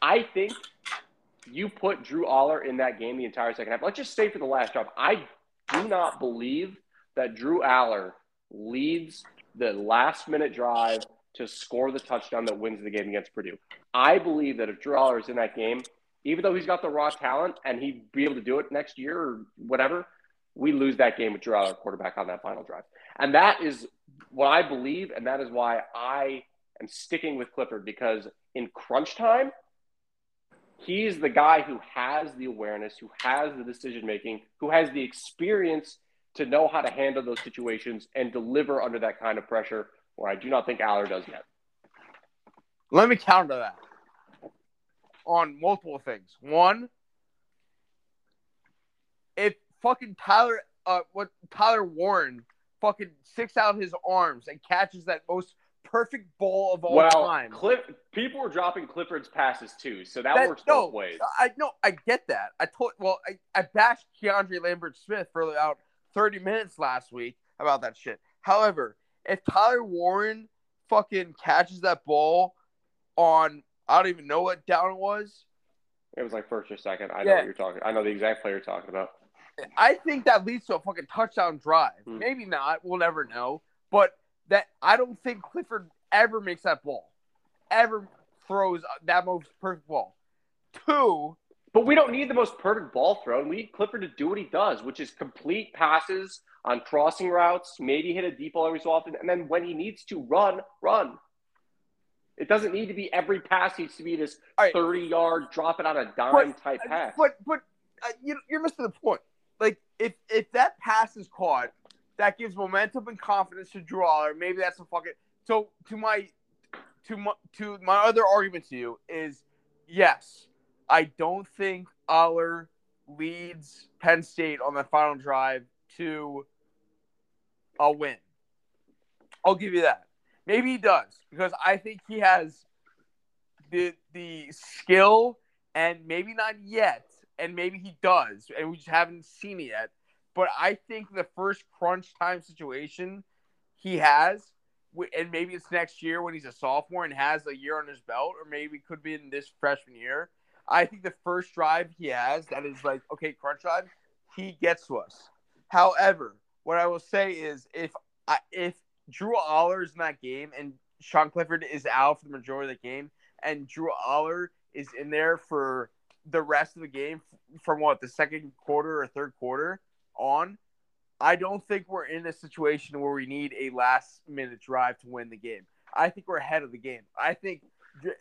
I think you put Drew Allar in that game the entire second half. Let's just stay for the last drive. I do not believe that Drew Allar leads the last minute drive to score the touchdown that wins the game against Purdue. I believe that if Drew Allar is in that game, even though he's got the raw talent and he'd be able to do it next year or whatever, we lose that game with Drew Allar quarterback on that final drive. And that is what I believe, and that is why I am sticking with Clifford because in crunch time, he's the guy who has the awareness, who has the decision making, who has the experience to know how to handle those situations and deliver under that kind of pressure. Where I do not think Allar does yet. Let me counter that on multiple things. One, if fucking Tyler, uh, what Tyler Warren fucking sticks out his arms and catches that most perfect ball of all well, time. Cliff, people were dropping Clifford's passes too, so that, That- works no, both ways. I know, I get that. I told, well, I, I bashed Keandre Lambert Smith for about 30 minutes last week about that shit. However, if Tyler Warren fucking catches that ball on, I don't even know what down it was, It was like first or second. I know what you're talking. I know the exact player you're talking about. I think that leads to a fucking touchdown drive. Hmm. Maybe not. We'll never know. But that I don't think Clifford ever makes that ball, ever throws that most perfect ball. Two, But we don't need the most perfect ball throw. We need Clifford to do what he does, which is complete passes on crossing routes, maybe hit a deep ball every so often, and then when he needs to run, run. It doesn't need to be every pass needs to be this right. 30 yard drop it on a dime But- type pass. but but uh, you, you're missing the point. Like if if that pass is caught, that gives momentum and confidence to Drew Allar. Maybe that's a fucking. So to my to my to my other argument to you is yes, I don't think Allar leads Penn State on the final drive to a win. I'll give you that. Maybe he does because I think he has the the skill and maybe not yet, and maybe he does, and we just haven't seen it yet. But I think the first crunch time situation he has, and maybe it's next year when he's a sophomore and has a year on his belt, or maybe could be in this freshman year. I think the first drive he has that is like okay, crunch time, he gets to us. However, what I will say is if I, if Drew Allar is in that game and Sean Clifford is out for the majority of the game, and Drew Allar is in there for the rest of the game from what the second quarter or third quarter on, I don't think we're in a situation where we need a last minute drive to win the game. I think we're ahead of the game. I think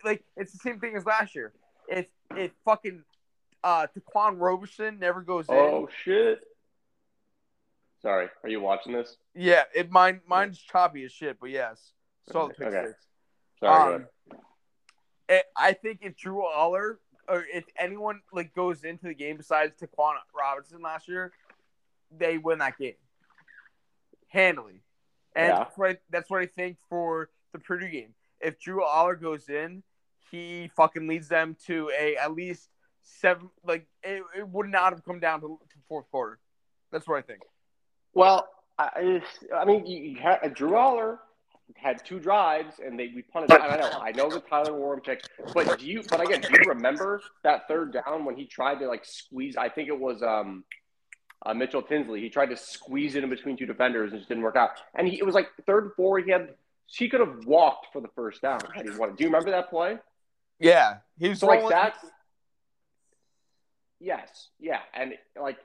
like it's the same thing as last year. If if fucking uh Taquan Roberson never goes in, oh, shit. Sorry. Are you watching this? yeah, it mine mine's choppy as shit, but yes, saw the pick Okay. Sorry. Um. I- I think if Drew Allar or if anyone like goes into the game besides Taquan Roberson last year, they win that game handily. And Yeah. that's, what I, that's what I think for the Purdue game. If Drew Allar goes in, he fucking leads them to a at least seven. Like it, it would not have come down to, to fourth quarter. That's what I think. Well, I, I mean, you, you had, Drew Allar had two drives, and they we punted. I know, I know the Tyler Warren pick, but do you? But again, do you remember that third down when he tried to like squeeze? I think it was um, uh, Mitchell Tinsley. He tried to squeeze it in between two defenders, and it just didn't work out. And he, it was like third and four. He had he could have walked for the first down had he wanted. Do you remember that play? Yeah, he was So like that's yes, yeah, and like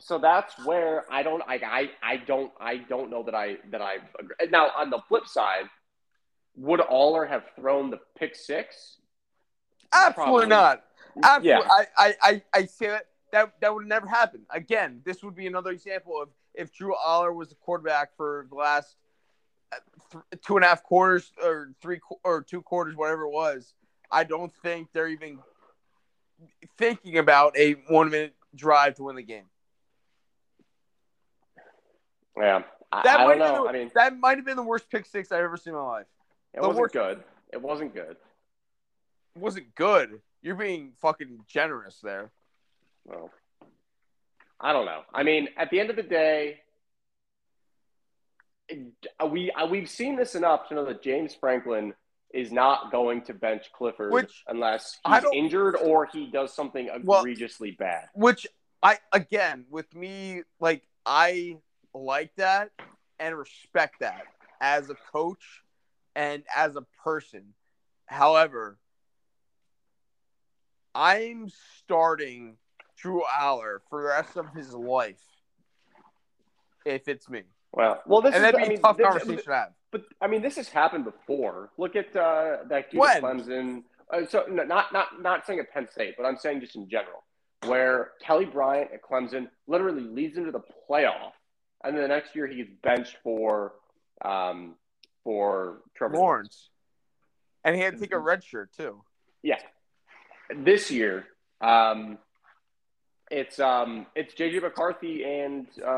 so that's where I don't I I, I don't I don't know that I that I agree. now on the flip side, would Allar have thrown the pick six? Absolutely Probably. not. Absolutely. Yeah. I, I, I, I say that, that that would never happen. Again, this would be another example of if Drew Allar was the quarterback for the last uh, th- two and a half quarters or three or two quarters, whatever it was. I don't think they're even thinking about a one minute drive to win the game. Yeah, I, That I might don't have been know. the, I mean, that might have been the worst pick six I've ever seen in my life. it the wasn't worst- good. It wasn't good. It wasn't good. You're being fucking generous there. Well, I don't know. I mean, at the end of the day, uh, we uh, we've seen this enough to know that James Franklin is not going to bench Clifford Which, unless he's injured or he does something Well- egregiously bad. Which I again with me like I like that and respect that as a coach and as a person. However, I'm starting Drew Allar for the rest of his life if it's me. Well, well, this and is that'd I mean, a tough this- conversation to have. But I mean, this has happened before. Look at uh, that dude When? Clemson. Uh, so no, not not not saying at Penn State, but I'm saying just in general, where Kelly Bryant at Clemson literally leads into the playoff, and then the next year he gets benched for um, for Trevor Lawrence. And he had to take a red shirt too. Yeah. This year, um, it's um, it's JJ McCarthy and uh,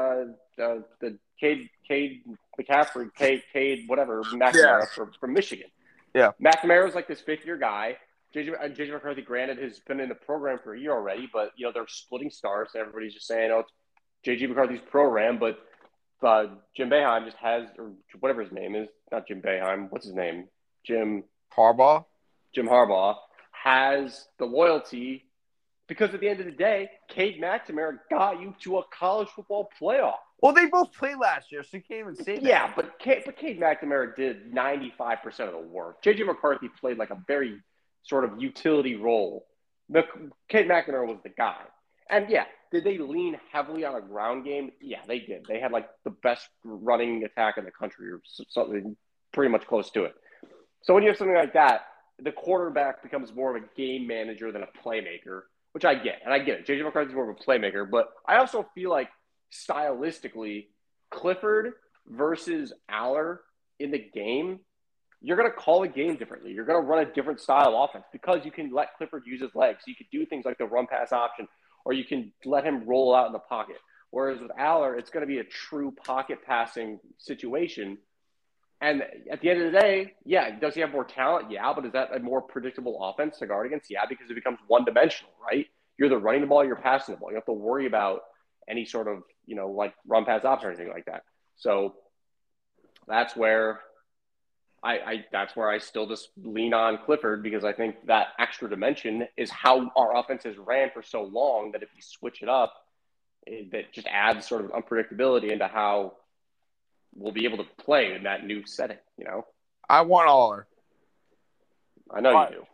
uh, the Cade Cade McCaffrey, Cade, Cade whatever McNamara Yeah. from, from Michigan. Yeah. McNamara McNamara's like this fifth year guy. JJ, uh, JJ McCarthy, granted, has been in the program for a year already, but you know they're splitting starts. Everybody's just saying, "Oh, it's JJ McCarthy's program," but uh, Jim Boeheim just has, or whatever his name is, not Jim Boeheim. What's his name? Jim. Harbaugh. Jim Harbaugh has the loyalty because at the end of the day, Cade McNamara got you to a college football playoff. Well, they both played last year, so you can't even say that. Yeah, but Cade, but Cade McNamara did 95% of the work. JJ McCarthy played like a very sort of utility role. Mc, Cade McNamara was the guy. And yeah, did they lean heavily on a ground game? Yeah, they did. They had like the best running attack in the country or something pretty much close to it. So when you have something like that, the quarterback becomes more of a game manager than a playmaker, which I get. And I get it. JJ McCarthy's more of a playmaker, but I also feel like stylistically, Clifford versus Allar in the game, you're going to call the game differently. You're going to run a different style offense because you can let Clifford use his legs. You can do things like the run pass option, or you can let him roll out in the pocket. Whereas with Allar, it's going to be a true pocket passing situation. And at the end of the day, yeah, does he have more talent? Yeah, but is that a more predictable offense to guard against? Yeah, because it becomes one dimensional, right? You're the running the ball, you're passing the ball. You have to worry about any sort of, you know, like run pass option or anything like that. So that's where I, I that's where I still just lean on Clifford because I think that extra dimension is how our offense has ran for so long that if you switch it up, it, that just adds sort of unpredictability into how we'll be able to play in that new setting. You know, I want Allar. I know All right. you do.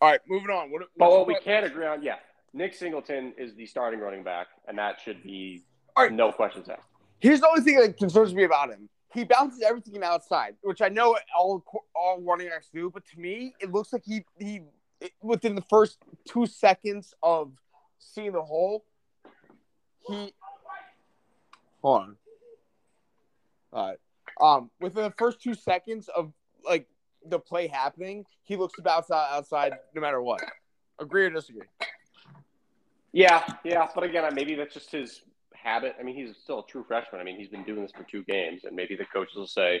All right, moving on. What, But what we can't agree on, yeah, Nick Singleton is the starting running back, and that should be All right. no questions asked. Here's the only thing that concerns me about him. He bounces everything outside, which I know all all running backs do, but to me, it looks like he he within the first two seconds of seeing the hole, he hold on. All right. Um, within the first two seconds of like the play happening, he looks to bounce out outside no matter what. Agree or disagree? Yeah, yeah, but again, maybe that's just his habit. I mean, he's still a true freshman. I mean, he's been doing this for two games, and maybe the coaches will say,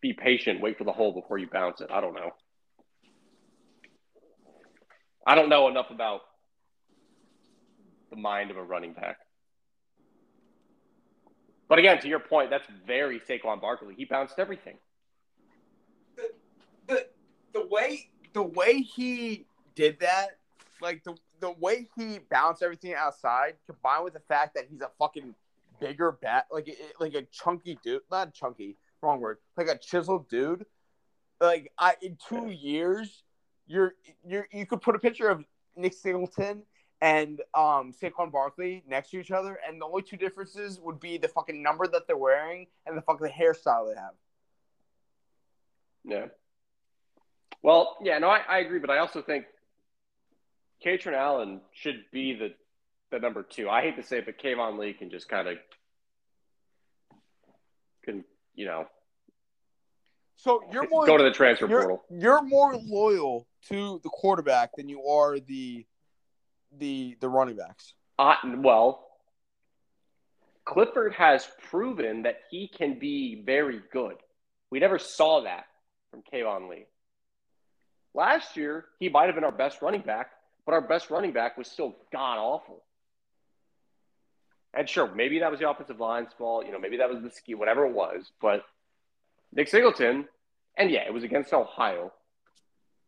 "Be patient, wait for the hole before you bounce it." I don't know. I don't know enough about the mind of a running back. But again, to your point, that's very Saquon Barkley. He bounced everything. the the way the way he did that, like the the way he bounced everything outside, combined with the fact that he's a fucking bigger bat, like like a chunky dude, not chunky, wrong word, like a chiseled dude. Like I in two years, you're you're you could put a picture of Nick Singleton and um Saquon Barkley next to each other, and the only two differences would be the fucking number that they're wearing and the fucking hairstyle they have. Yeah. Well, yeah, no, I, I agree, but I also think Kaytron Allen should be the the number two. I hate to say it, but Keyvone Lee can just kind of can you know So you're more go to the transfer you're, portal. you're more loyal to the quarterback than you are the the the running backs. Uh, well, Clifford has proven that he can be very good. We never saw that from Keyvone Lee. Last year, he might have been our best running back, but our best running back was still god awful. And sure, maybe that was the offensive line's fault. You know, maybe that was the ski, whatever it was. But Nick Singleton, and yeah, it was against Ohio,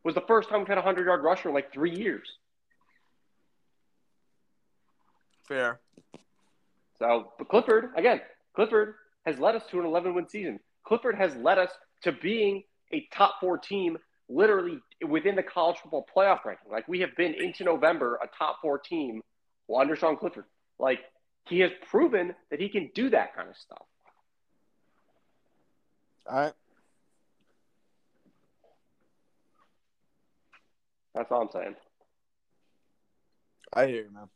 was the first time we've had a 100 yard rusher in like three years. Fair. So, but Clifford, again, Clifford has led us to an 11 win season. Clifford has led us to being a top four team literally within the college football playoff ranking. Like we have been into November a top four team under Sean Clifford. Like he has proven that he can do that kind of stuff. All right. That's all I'm saying. I hear you, man.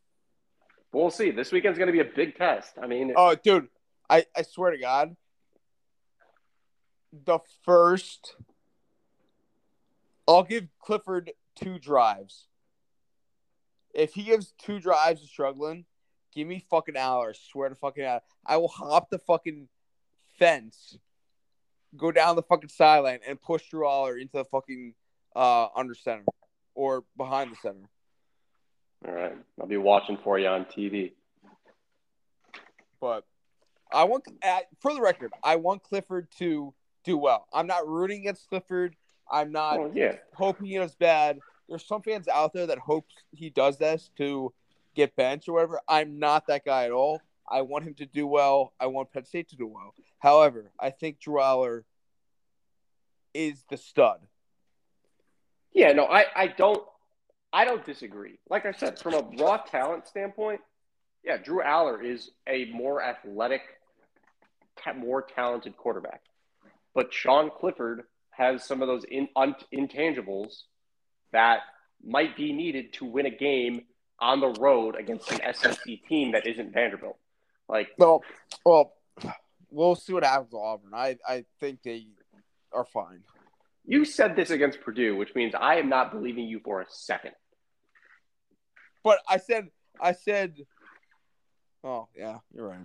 We'll see. This weekend's going to be a big test. I mean, Oh, dude, I, I swear to God, the first, I'll give Clifford two drives. If he gives two drives struggling, give me fucking Allar. Swear to fucking God. I will hop the fucking fence, go down the fucking sideline, and push Drew Allar into the fucking uh, under center or behind the center. All right. I'll be watching for you on TV. but I want, for the record, I want Clifford to do well. I'm not rooting against Clifford. I'm not Oh, yeah. hoping he does bad. There's some fans out there that hopes he does this to get benched or whatever. I'm not that guy at all. I want him to do well. I want Penn State to do well. However, I think Drew Allar is the stud. Yeah, no, I, I don't I don't disagree. Like I said, from a raw talent standpoint, yeah, Drew Allar is a more athletic, more talented quarterback. But Sean Clifford has some of those in, un, intangibles that might be needed to win a game on the road against an SEC team that isn't Vanderbilt. Like, Well, well, we'll see what happens with Auburn. I, I think they are fine. You said this against Purdue, which means I am not believing you for a second. But I said, I said, oh yeah, you're right.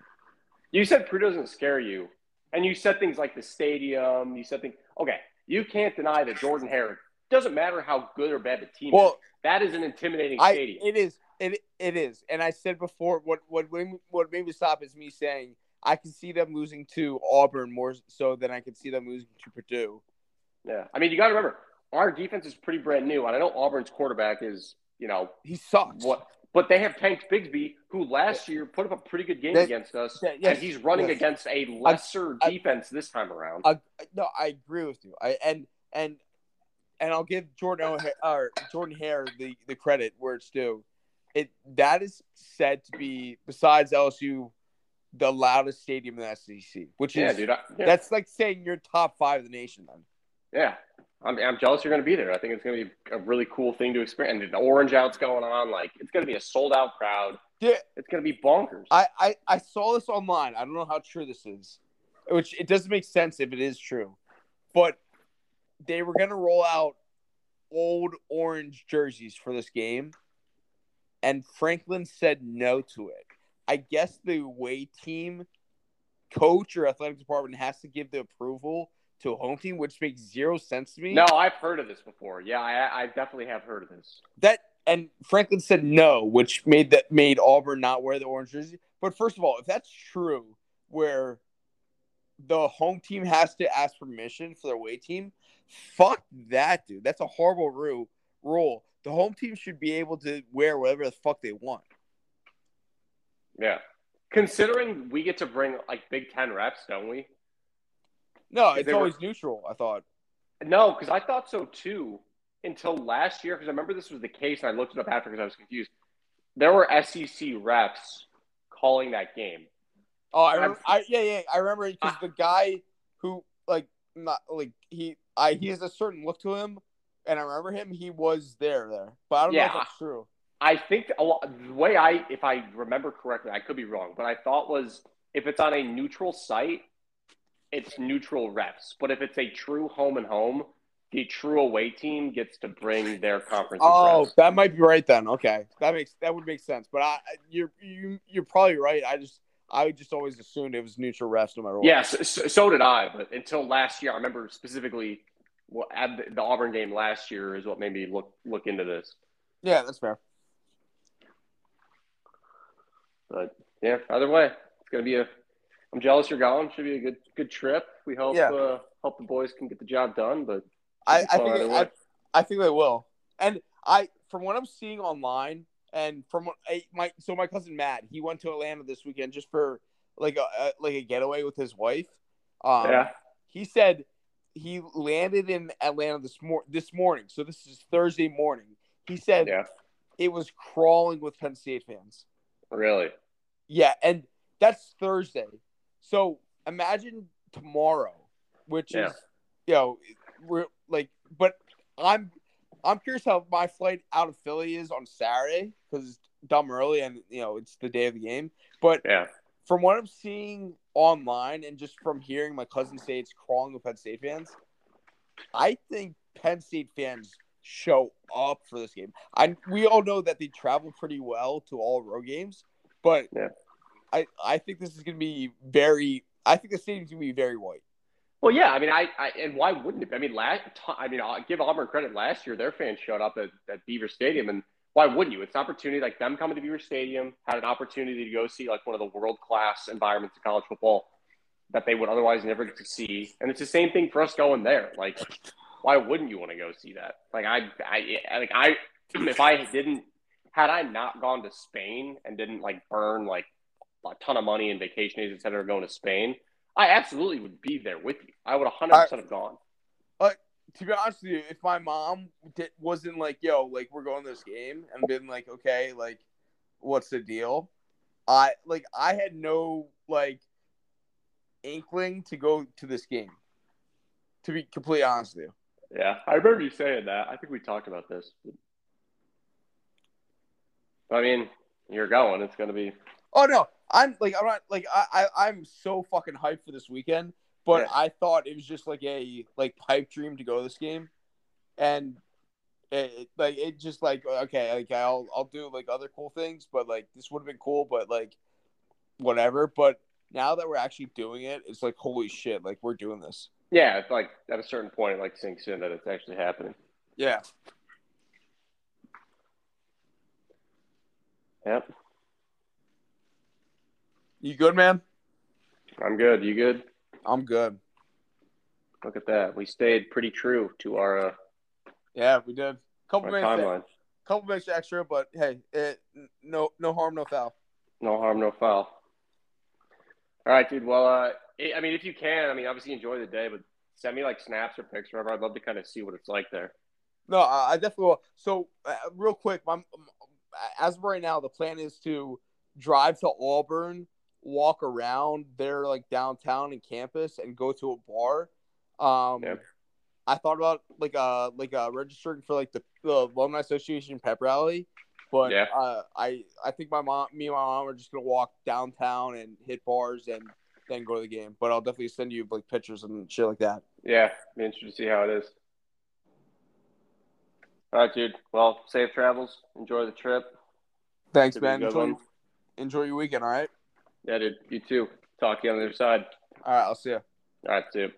You said Purdue doesn't scare you, and you said things like the stadium. You said things. Okay, you can't deny that Jordan Hare doesn't matter how good or bad the team Well, is. That is an intimidating I stadium. it is it it is, and I said before what what what made me stop is me saying I can see them losing to Auburn more so than I can see them losing to Purdue. Yeah, I mean, you got to remember our defense is pretty brand new, and I know Auburn's quarterback is, you know, He sucks. what, but they have Tank Bigsby, who last year put up a pretty good game That- against us, that- yes, and he's running yes. against a lesser I- defense this time around. I, no, I agree with you. I and and and I'll give Jordan O'Hare, or Jordan Hare the the credit where it's due. It that is said to be besides LSU the loudest stadium in the SEC, which yeah, is dude. I, yeah. that's like saying you're top five of the nation. Then Yeah. I'm, I'm jealous you're going to be there. I think it's going to be a really cool thing to experience. And the orange out's going on. Like, it's going to be a sold out crowd. Yeah. It's going to be bonkers. I, I I saw this online. I don't know how true this is, which it doesn't make sense if it is true, but they were gonna roll out old orange jerseys for this game, and Franklin said no to it. I guess the way team coach or athletic department has to give the approval to a home team, which makes zero sense to me. no, I've heard of this before. Yeah, I, I definitely have heard of this. that and Franklin said no, which made that made Auburn not wear the orange jersey. But first of all, if that's true, where the home team has to ask permission for their away team, fuck that, dude. That's a horrible rule. Rule. The home team should be able to wear whatever the fuck they want. Yeah. Considering we get to bring like Big Ten reps, don't we? No, it's they were- always neutral. I thought. No, because I thought so too until last year. Because I remember this was the case, and I looked it up after because I was confused. There were SEC reps calling that game. Oh, I, remember, I yeah yeah I remember because ah. the guy who like not like he I he has a certain look to him, and I remember him. He was there there, but I don't know if that's true. I think a lot, the way I, if I remember correctly, I could be wrong, but I thought was if it's on a neutral site, it's neutral reps. But if it's a true home and home, the true away team gets to bring their conference. Oh, reps. that might be right then. Okay, that makes that would make sense. But I, you're you you're probably right. I just I just always assumed it was neutral refs no matter what. Yes, so, so did I. But until last year, I remember specifically what at the, the Auburn game last year is what made me look look into this. yeah, that's fair. But yeah, either way, it's gonna be a I'm jealous you're going. Should be a good good trip. We hope Yeah. uh, hope the boys can get the job done. But I, I think I. I think they will. And I from what I'm seeing online and from what I, my so my cousin Matt, he went to Atlanta this weekend just for like a, a like a getaway with his wife. Um, yeah, he said he landed in Atlanta this mor- this morning. So this is Thursday morning. He said yeah, it was crawling with Penn State fans. really. Yeah, and that's Thursday. So imagine tomorrow, which Yeah. is you know, we're like, but I'm I'm curious how my flight out of Philly is on Saturday because it's dumb early and you know it's the day of the game. But Yeah, from what I'm seeing online and just from hearing my cousin say it's crawling with Penn State fans, I think Penn State fans show up for this game. I we all know that they travel pretty well to all road games, but Yeah. I I think this is going to be very. I think the stadium's going to be very white. Well, yeah. I mean, I, I and why wouldn't it? I mean, last I mean, I'll give Auburn credit. Last year, their fans showed up at, at Beaver Stadium, and why wouldn't you? It's an opportunity. Like them coming to Beaver Stadium had an opportunity to go see like one of the world class environments of college football that they would otherwise never get to see. And it's the same thing for us going there. Like, why wouldn't you want to go see that? Like, I, I, like I, if I didn't, had I not gone to Spain and didn't like burn like a ton of money and vacation days instead of going to Spain, I absolutely would be there with you. I would 100% have gone. Uh, to be honest with you, if my mom did, wasn't like, "Yo, like we're going to this game," and been like, "Okay, like, what's the deal?" I like I had no like inkling to go to this game. To be completely honest with you. Yeah, I remember you saying that. I think we talked about this. I mean, you're going. It's going to be. Oh no, I'm like I'm not like I, I I'm so fucking hyped for this weekend. But Yeah. I thought it was just like a like pipe dream to go to this game, and it, it- like it just like okay like I'll I'll do like other cool things, but like this would have been cool, but like whatever. But now that we're actually doing it, it's like holy shit, like we're doing this. Yeah, it's like at a certain point, it like sinks in that it's actually happening. Yeah. Yep, You good, man? I'm good. You good? I'm good. Look at that. We stayed pretty true to our, uh, Yeah, we did. Couple minutes, timeline. couple minutes extra, but hey, it, no no harm, no foul. No harm, no foul. All right, dude. Well, uh, I I mean, if you can, I mean, obviously enjoy the day, but send me like snaps or pics or whatever. I'd love to kind of see what it's like there. No, I I definitely will. So, uh, real quick, my, as of right now, the plan is to drive to Auburn, walk around there, like downtown and campus, and go to a bar. Um, Yep. I thought about like uh like uh registering for like the, the alumni association pep rally, but Yeah. uh, I I think my mom, me and my mom are just gonna walk downtown and hit bars and then go to the game. But I'll definitely send you like pictures and shit like that. Yeah, be interested to see how it is. All right, dude. Well, safe travels. Enjoy the trip. Thanks, Should be a man. Enjoy, enjoy your weekend. All right. Yeah, dude. You too. Talk to you on the other side. All right. I'll see you. All right, dude.